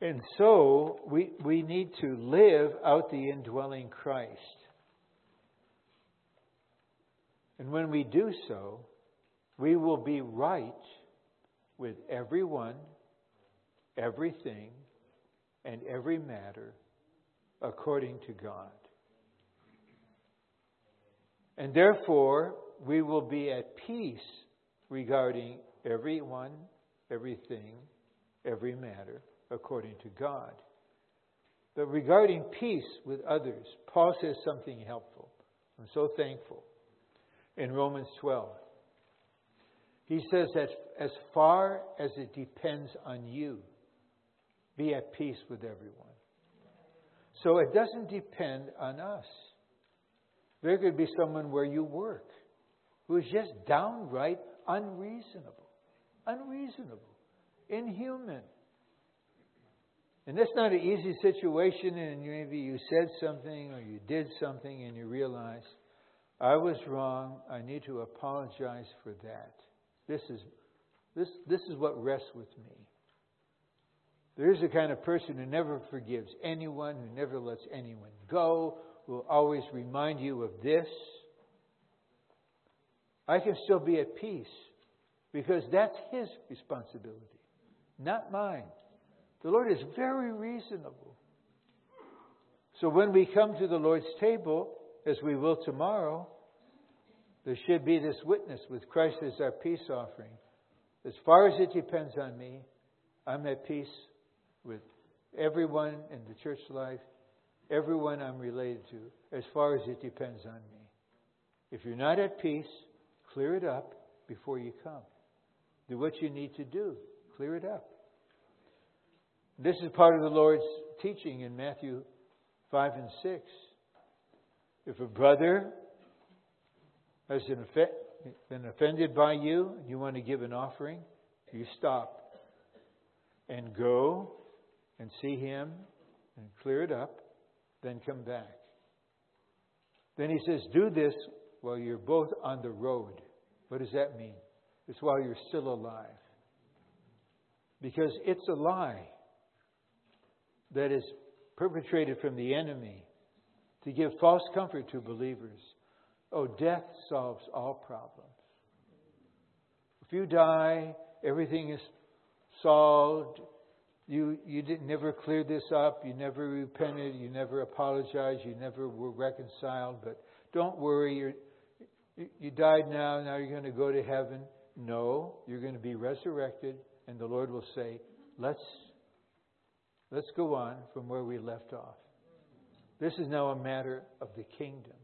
S1: And so we, we need to live out the indwelling Christ. And when we do so, we will be right with everyone, everything, and every matter according to God. And therefore, we will be at peace regarding everyone, everything, every matter, according to God. But regarding peace with others, Paul says something helpful. I'm so thankful. In Romans 12, he says that as far as it depends on you, be at peace with everyone. So it doesn't depend on us. There could be someone where you work who is just downright unreasonable, unreasonable, inhuman. And that's not an easy situation, and maybe you said something or you did something and you realize, I was wrong. I need to apologize for that. This is, this, this is what rests with me. There's a kind of person who never forgives anyone, who never lets anyone go, who will always remind you of this. I can still be at peace because that's His responsibility, not mine. The Lord is very reasonable. So when we come to the Lord's table, as we will tomorrow, there should be this witness with Christ as our peace offering. As far as it depends on me, I'm at peace with everyone in the church life everyone I'm related to as far as it depends on me. If you're not at peace, clear it up before you come. Do what you need to do, clear it up. This is part of the Lord's teaching in Matthew 5 and 6. If a brother has been offended by you and you want to give an offering, you stop and go and see him and clear it up then come back. Then he says, Do this while you're both on the road. What does that mean? It's while you're still alive. because it's a lie that is perpetrated from the enemy to give false comfort to believers. Oh, death solves all problems. If you die, everything is solved. You, you didn't, never cleared this up. You never repented. You never apologized. You never were reconciled. But don't worry. You're, you died now. Now you're going to go to heaven. No, you're going to be resurrected, and the Lord will say, "Let's let's go on from where we left off." This is now a matter of the kingdom.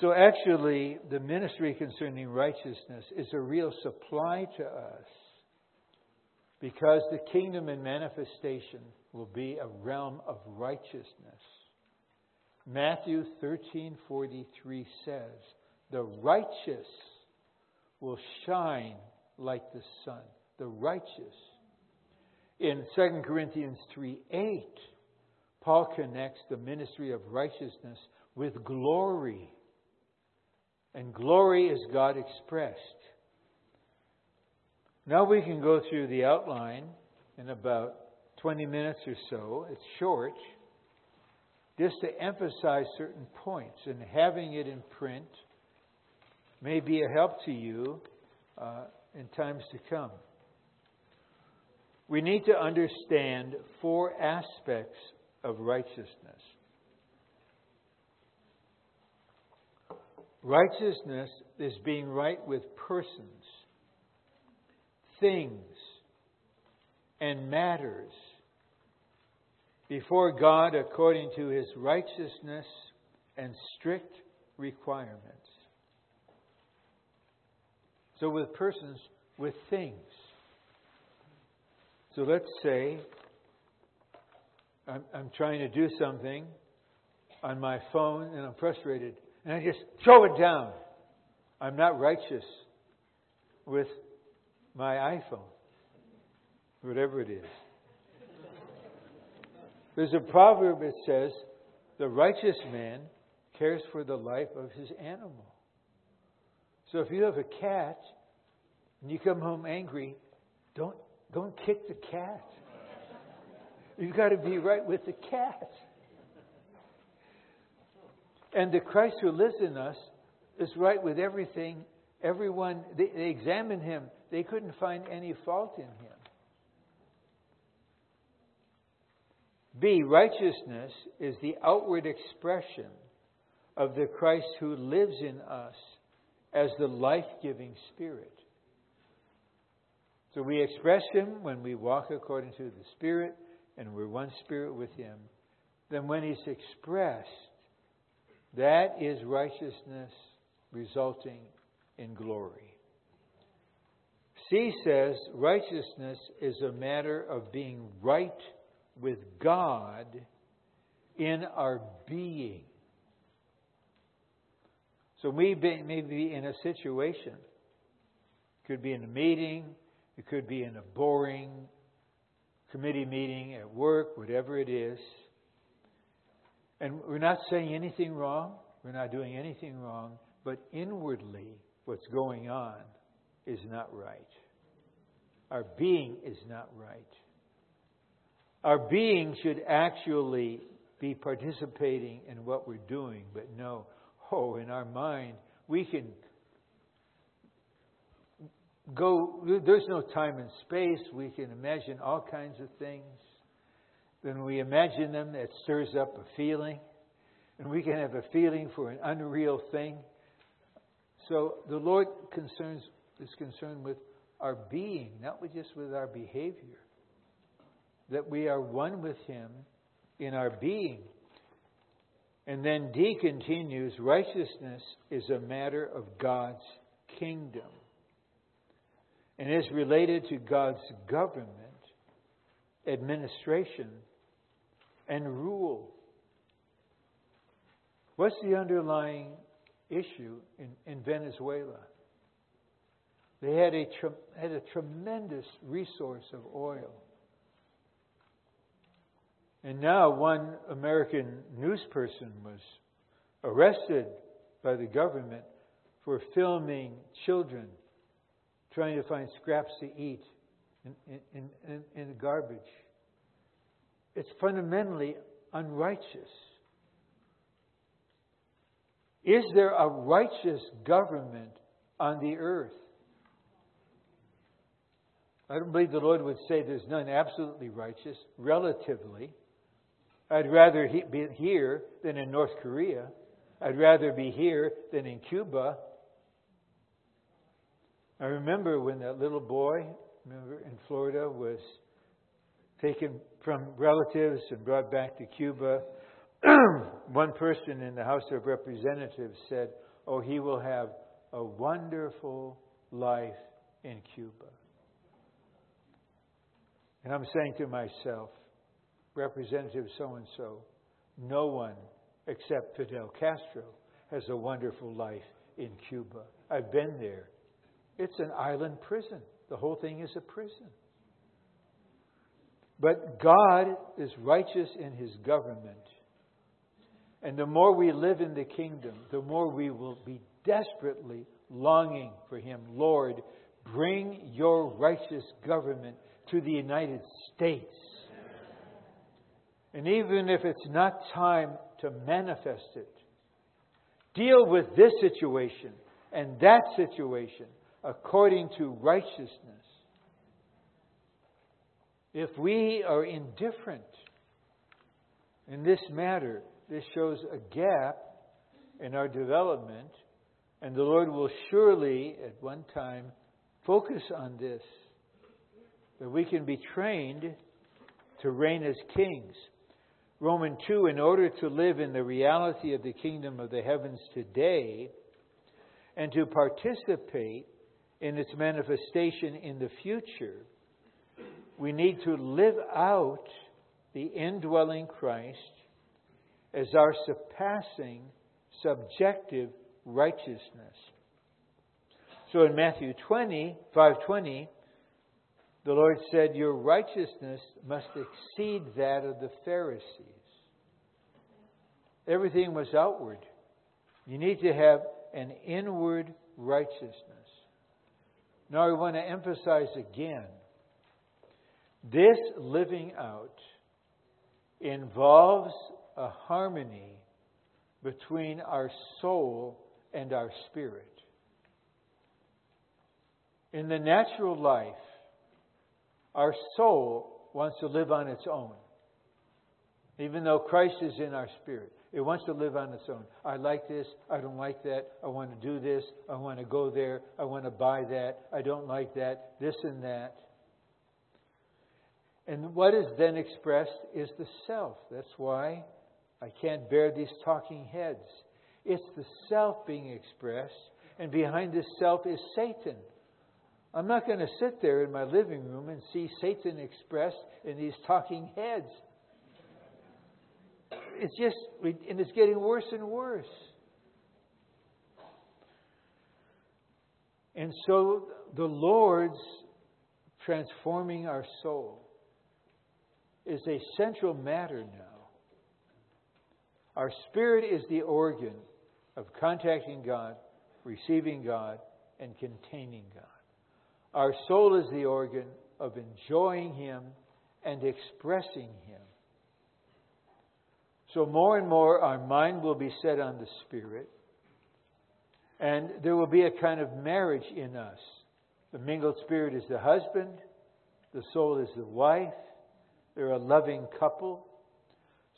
S1: So actually, the ministry concerning righteousness is a real supply to us because the kingdom and manifestation will be a realm of righteousness. Matthew 13:43 says, "The righteous will shine like the sun." The righteous. In 2 Corinthians 3:8, Paul connects the ministry of righteousness with glory. And glory is God expressed. Now we can go through the outline in about 20 minutes or so. It's short, just to emphasize certain points. And having it in print may be a help to you uh, in times to come. We need to understand four aspects of righteousness. Righteousness is being right with persons things and matters before God according to his righteousness and strict requirements. So, with persons, with things. So, let's say I'm, I'm trying to do something on my phone and I'm frustrated, and I just throw it down. I'm not righteous with my iPhone, whatever it is. There's a proverb that says, The righteous man cares for the life of his animal. So if you have a cat and you come home angry, don't, don't kick the cat. You've got to be right with the cat. And the Christ who lives in us is right with everything, everyone. They, they examine him they couldn't find any fault in him. B. Righteousness is the outward expression of the Christ who lives in us as the life giving Spirit. So we express Him when we walk according to the Spirit and we're one Spirit with Him. Then when He's expressed, that is righteousness resulting in glory. C says righteousness is a matter of being right with God in our being. So we may be in a situation. It could be in a meeting. It could be in a boring committee meeting at work, whatever it is. And we're not saying anything wrong. We're not doing anything wrong. But inwardly, what's going on is not right. Our being is not right. Our being should actually be participating in what we're doing, but no, oh, in our mind, we can go, there's no time and space. We can imagine all kinds of things. When we imagine them, it stirs up a feeling. And we can have a feeling for an unreal thing. So the Lord concerns, is concerned with our being, not with just with our behavior. That we are one with Him in our being. And then D continues righteousness is a matter of God's kingdom and is related to God's government, administration, and rule. What's the underlying issue in, in Venezuela? They had a, had a tremendous resource of oil. And now one American news person was arrested by the government for filming children trying to find scraps to eat in, in, in, in the garbage. It's fundamentally unrighteous. Is there a righteous government on the earth? I don't believe the Lord would say there's none absolutely righteous, relatively. I'd rather be here than in North Korea. I'd rather be here than in Cuba. I remember when that little boy, remember in Florida, was taken from relatives and brought back to Cuba. One person in the House of Representatives said, Oh, he will have a wonderful life in Cuba. And I'm saying to myself, Representative so and so, no one except Fidel Castro has a wonderful life in Cuba. I've been there. It's an island prison. The whole thing is a prison. But God is righteous in his government. And the more we live in the kingdom, the more we will be desperately longing for him. Lord, bring your righteous government to the United States. And even if it's not time to manifest it, deal with this situation and that situation according to righteousness. If we are indifferent in this matter, this shows a gap in our development, and the Lord will surely, at one time, focus on this, that we can be trained to reign as kings. Romans 2 In order to live in the reality of the kingdom of the heavens today and to participate in its manifestation in the future, we need to live out the indwelling Christ as our surpassing subjective righteousness. So in Matthew 20, 520, the Lord said, Your righteousness must exceed that of the Pharisees. Everything was outward. You need to have an inward righteousness. Now, I want to emphasize again this living out involves a harmony between our soul and our spirit. In the natural life, our soul wants to live on its own. Even though Christ is in our spirit, it wants to live on its own. I like this. I don't like that. I want to do this. I want to go there. I want to buy that. I don't like that. This and that. And what is then expressed is the self. That's why I can't bear these talking heads. It's the self being expressed, and behind this self is Satan. I'm not going to sit there in my living room and see Satan expressed in these talking heads. It's just, and it's getting worse and worse. And so the Lord's transforming our soul is a central matter now. Our spirit is the organ of contacting God, receiving God, and containing God. Our soul is the organ of enjoying Him and expressing Him. So, more and more, our mind will be set on the Spirit, and there will be a kind of marriage in us. The mingled spirit is the husband, the soul is the wife, they're a loving couple.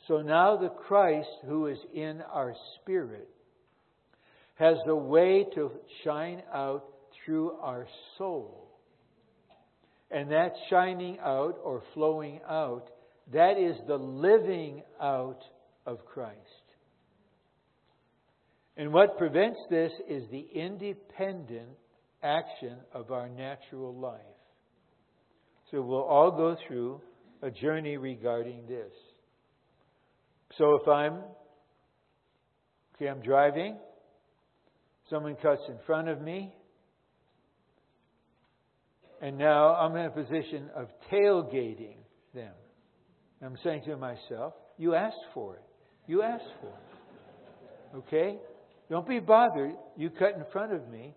S1: So now the Christ who is in our spirit has the way to shine out through our soul. And that shining out or flowing out, that is the living out of Christ. And what prevents this is the independent action of our natural life. So we'll all go through a journey regarding this. So if I'm, okay, I'm driving, someone cuts in front of me, and now I'm in a position of tailgating them. I'm saying to myself, you asked for it. You asked for it. Okay? Don't be bothered. You cut in front of me.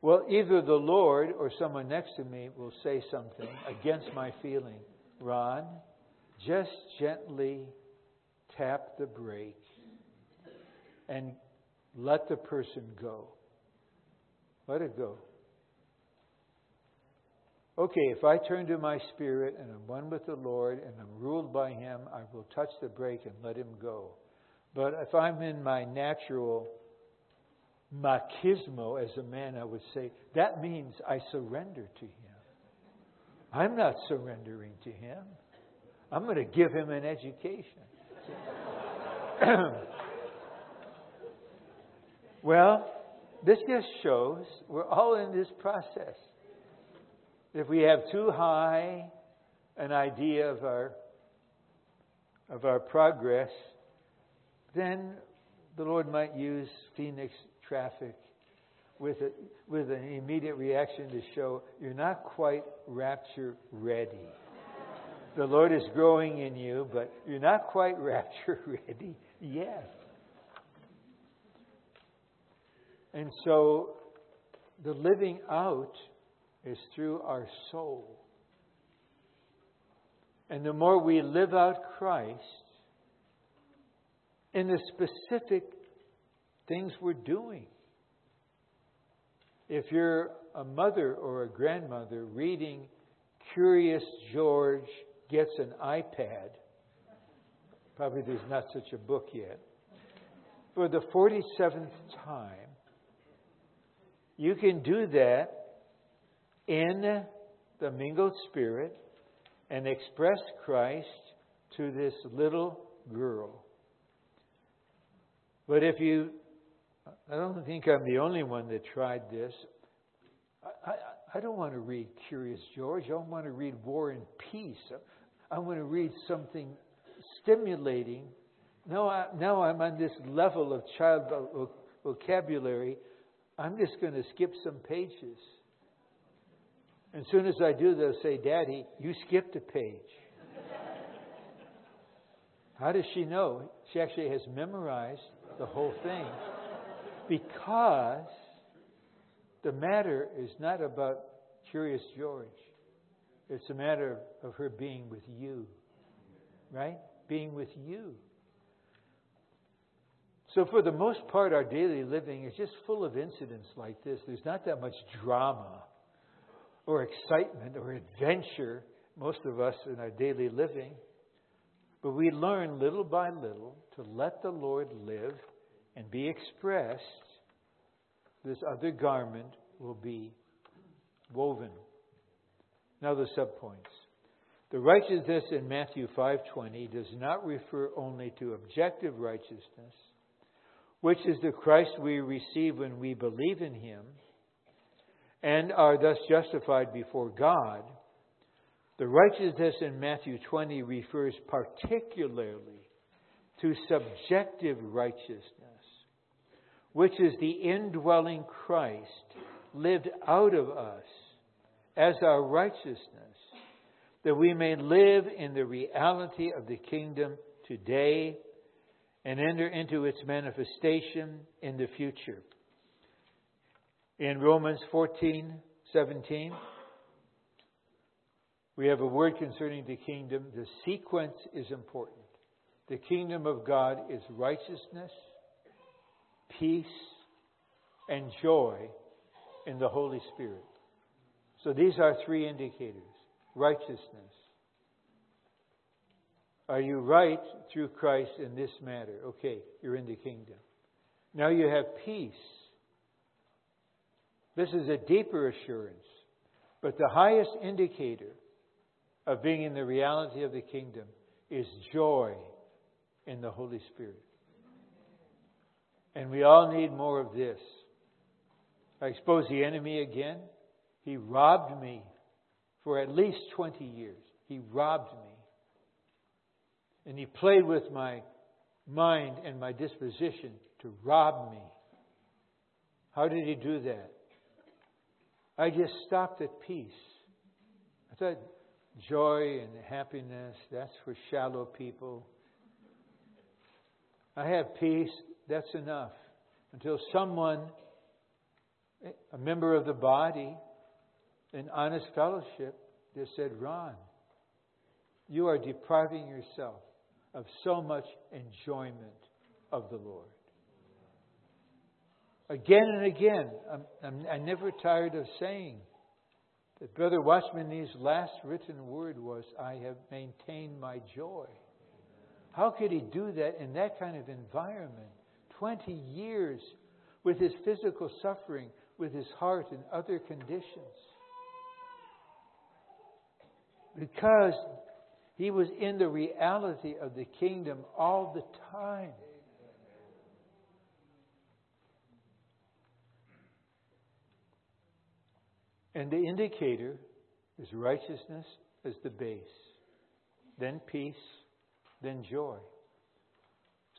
S1: Well, either the Lord or someone next to me will say something against my feeling. Ron, just gently tap the brake and let the person go. Let it go. Okay, if I turn to my spirit and I'm one with the Lord and I'm ruled by Him, I will touch the brake and let Him go. But if I'm in my natural machismo as a man, I would say, that means I surrender to Him. I'm not surrendering to Him. I'm going to give Him an education. well, this just shows we're all in this process. If we have too high an idea of our of our progress, then the Lord might use Phoenix traffic with a, with an immediate reaction to show you're not quite rapture ready. The Lord is growing in you, but you're not quite rapture ready yet. And so the living out is through our soul. And the more we live out Christ in the specific things we're doing. If you're a mother or a grandmother reading Curious George Gets an iPad, probably there's not such a book yet, for the 47th time, you can do that in the mingled spirit and express Christ to this little girl. But if you, I don't think I'm the only one that tried this. I, I, I don't want to read Curious George. I don't want to read War and Peace. I want to read something stimulating. Now, I, now I'm on this level of child vocabulary. I'm just going to skip some pages. As soon as I do, they'll say, Daddy, you skipped a page. How does she know? She actually has memorized the whole thing. Because the matter is not about Curious George. It's a matter of her being with you. Right? Being with you. So, for the most part, our daily living is just full of incidents like this. There's not that much drama or excitement or adventure, most of us in our daily living. But we learn little by little to let the Lord live and be expressed. This other garment will be woven. Now the subpoints. The righteousness in Matthew 5:20 does not refer only to objective righteousness, which is the Christ we receive when we believe in him and are thus justified before God, the righteousness in Matthew 20 refers particularly to subjective righteousness, which is the indwelling Christ lived out of us as our righteousness, that we may live in the reality of the kingdom today and enter into its manifestation in the future in Romans 14 17. We have a word concerning the kingdom. The sequence is important. The kingdom of God is righteousness, peace, and joy in the Holy Spirit. So these are three indicators righteousness. Are you right through Christ in this matter? Okay, you're in the kingdom. Now you have peace this is a deeper assurance. But the highest indicator of being in the reality of the kingdom is joy in the Holy Spirit. And we all need more of this. I expose the enemy again. He robbed me for at least 20 years. He robbed me. And he played with my mind and my disposition to rob me. How did he do that? I just stopped at peace. I thought joy and happiness, that's for shallow people. I have peace, that's enough. Until someone a member of the body in honest fellowship they said, Ron, you are depriving yourself of so much enjoyment of the Lord. Again and again, I'm, I'm, I'm never tired of saying that Brother Watchman Nee's last written word was, I have maintained my joy. How could he do that in that kind of environment? 20 years with his physical suffering, with his heart and other conditions. Because he was in the reality of the kingdom all the time. And the indicator is righteousness as the base, then peace, then joy.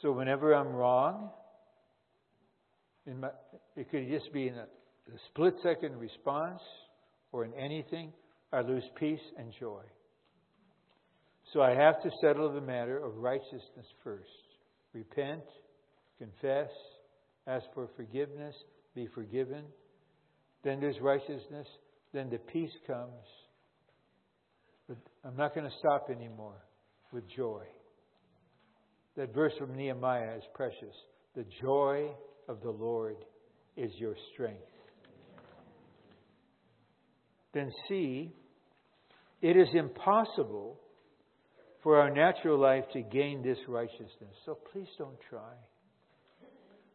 S1: So whenever I'm wrong, my, it could just be in a, a split second response or in anything, I lose peace and joy. So I have to settle the matter of righteousness first. Repent, confess, ask for forgiveness, be forgiven. Then there's righteousness. Then the peace comes. But I'm not going to stop anymore with joy. That verse from Nehemiah is precious. The joy of the Lord is your strength. Then see, it is impossible for our natural life to gain this righteousness. So please don't try.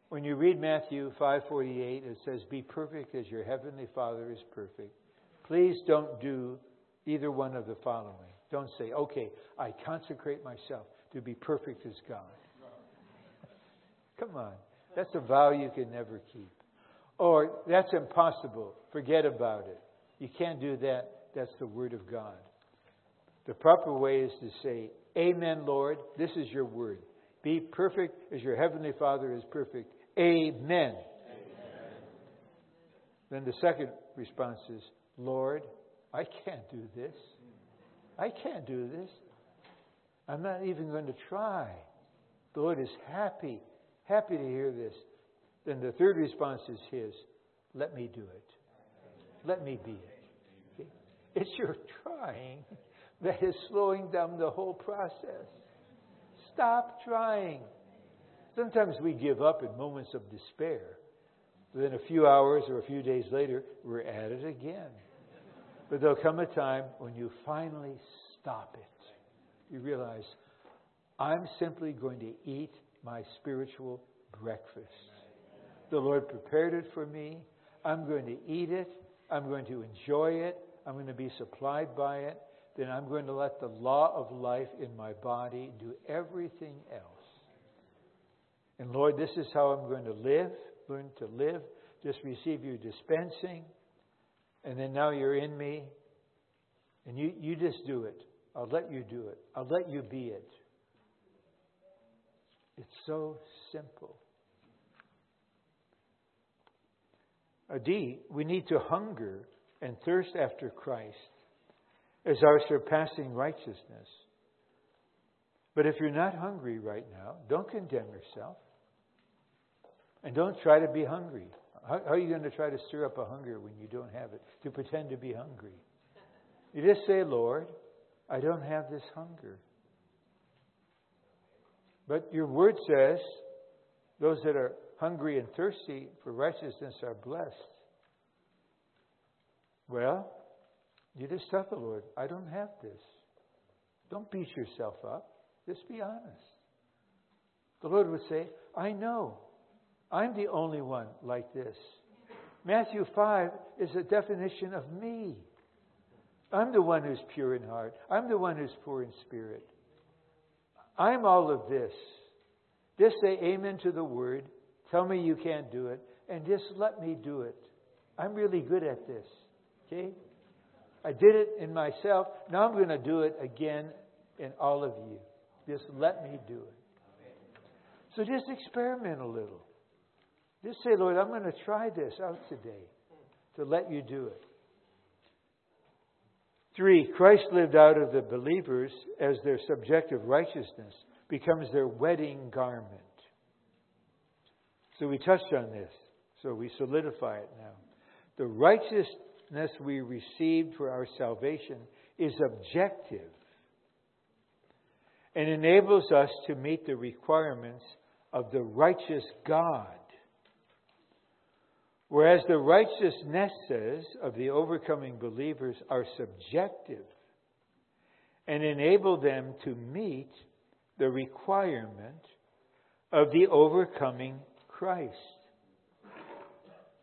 S1: When you read Matthew 5:48 it says be perfect as your heavenly Father is perfect. Please don't do either one of the following. Don't say, "Okay, I consecrate myself to be perfect as God." Come on. That's a vow you can never keep. Or that's impossible. Forget about it. You can't do that. That's the word of God. The proper way is to say, Amen, Lord. This is your word. Be perfect as your heavenly Father is perfect. Amen. Amen. Then the second response is, Lord, I can't do this. I can't do this. I'm not even going to try. The Lord is happy, happy to hear this. Then the third response is His let me do it. Let me be it. It's your trying that is slowing down the whole process. Stop trying. Sometimes we give up in moments of despair. Then a few hours or a few days later, we're at it again. But there'll come a time when you finally stop it. You realize, I'm simply going to eat my spiritual breakfast. The Lord prepared it for me. I'm going to eat it. I'm going to enjoy it. I'm going to be supplied by it then I'm going to let the law of life in my body do everything else. And Lord, this is how I'm going to live, learn to live. Just receive your dispensing. And then now you're in me. And you, you just do it. I'll let you do it. I'll let you be it. It's so simple. A D, we need to hunger and thirst after Christ as our surpassing righteousness. But if you're not hungry right now, don't condemn yourself. And don't try to be hungry. How, are you going to try to stir up a hunger when you don't have it? To pretend to be hungry. You just say, Lord, I don't have this hunger. But your word says, those that are hungry and thirsty for righteousness are blessed. Well, you just tell the Lord, I don't have this. Don't beat yourself up. Just be honest. The Lord would say, I know. I'm the only one like this. Matthew 5 is a definition of me. I'm the one who's pure in heart. I'm the one who's poor in spirit. I'm all of this. Just say amen to the word. Tell me you can't do it. And just let me do it. I'm really good at this. Okay? I did it in myself. Now I'm going to do it again in all of you. Just let me do it. So just experiment a little. Just say, Lord, I'm going to try this out today to let you do it. Three, Christ lived out of the believers as their subjective righteousness becomes their wedding garment. So we touched on this. So we solidify it now. The righteousness we received for our salvation is objective and enables us to meet the requirements of the righteous God. Whereas the righteousnesses of the overcoming believers are subjective and enable them to meet the requirement of the overcoming Christ.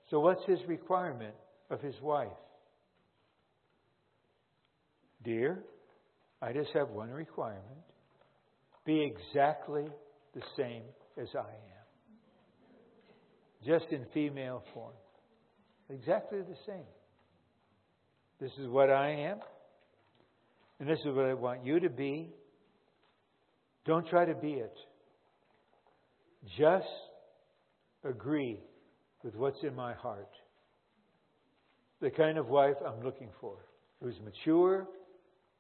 S1: So, what's his requirement of his wife? Dear, I just have one requirement be exactly the same as I am. Just in female form. Exactly the same. This is what I am, and this is what I want you to be. Don't try to be it. Just agree with what's in my heart. The kind of wife I'm looking for who's mature,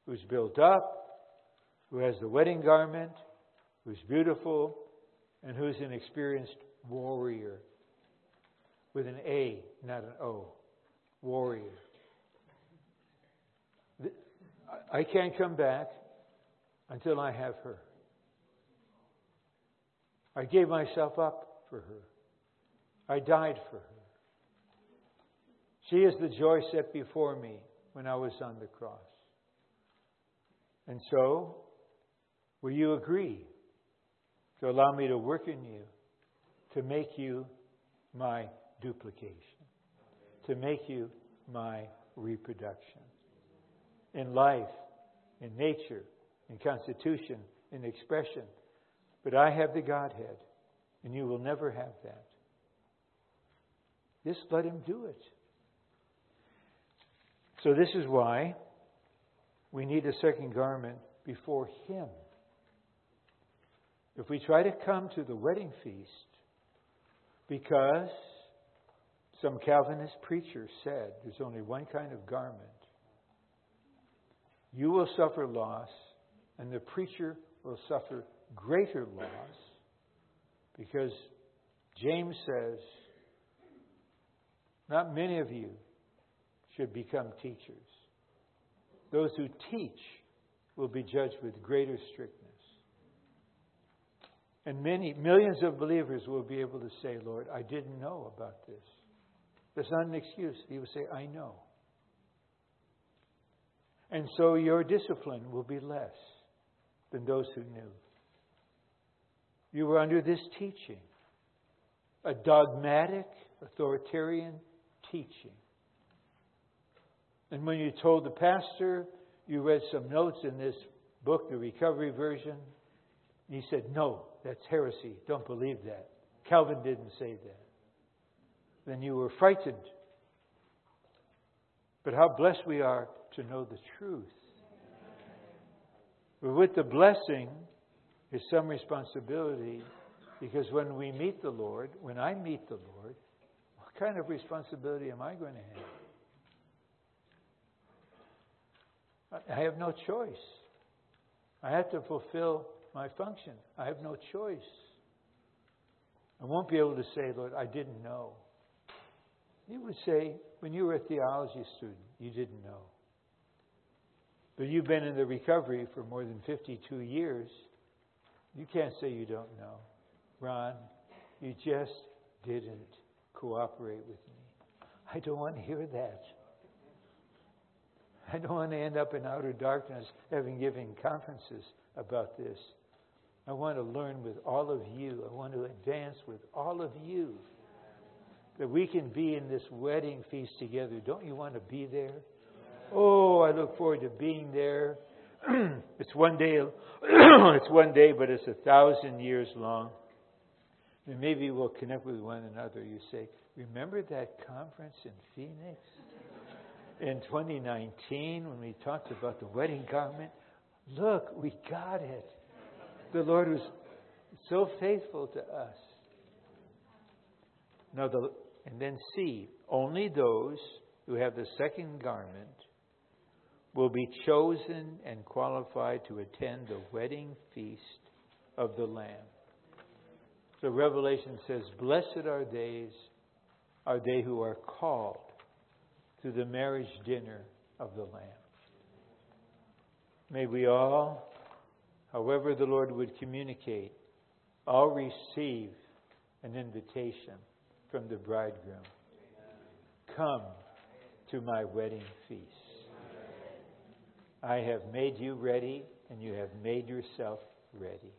S1: who's built up, who has the wedding garment, who's beautiful, and who's an experienced warrior with an A, not an O. Warrior. I can't come back until I have her. I gave myself up for her. I died for her. She is the joy set before me when I was on the cross. And so, will you agree to allow me to work in you to make you my duplication, to make you my reproduction? In life, in nature, in constitution, in expression. But I have the Godhead, and you will never have that. Just let Him do it. So, this is why we need a second garment before Him. If we try to come to the wedding feast because some Calvinist preacher said there's only one kind of garment, you will suffer loss, and the preacher will suffer greater loss because James says, not many of you should become teachers. Those who teach will be judged with greater strictness. And many, millions of believers will be able to say, Lord, I didn't know about this. That's not an excuse. He will say, I know. And so your discipline will be less than those who knew. You were under this teaching, a dogmatic, authoritarian teaching. And when you told the pastor you read some notes in this book, the recovery version, and he said, No, that's heresy. Don't believe that. Calvin didn't say that. Then you were frightened. But how blessed we are to know the truth. But with the blessing is some responsibility because when we meet the Lord, when I meet the Lord, what kind of responsibility am I going to have? I have no choice. I have to fulfill my function. I have no choice. I won't be able to say, Lord, I didn't know. You would say, when you were a theology student, you didn't know. But you've been in the recovery for more than 52 years. You can't say you don't know. Ron, you just didn't cooperate with me. I don't want to hear that. I don't want to end up in outer darkness having given conferences about this. I want to learn with all of you. I want to advance with all of you. That we can be in this wedding feast together. Don't you want to be there? Oh, I look forward to being there. it's one day it's one day, but it's a thousand years long. And maybe we'll connect with one another. You say, Remember that conference in Phoenix? In 2019, when we talked about the wedding garment? Look, we got it the Lord was so faithful to us. Now, the, and then see, only those who have the second garment will be chosen and qualified to attend the wedding feast of the Lamb. So Revelation says, Blessed are days are they who are called to the marriage dinner of the Lamb. May we all, however the Lord would communicate, all receive an invitation from the bridegroom. Come to my wedding feast. I have made you ready, and you have made yourself ready.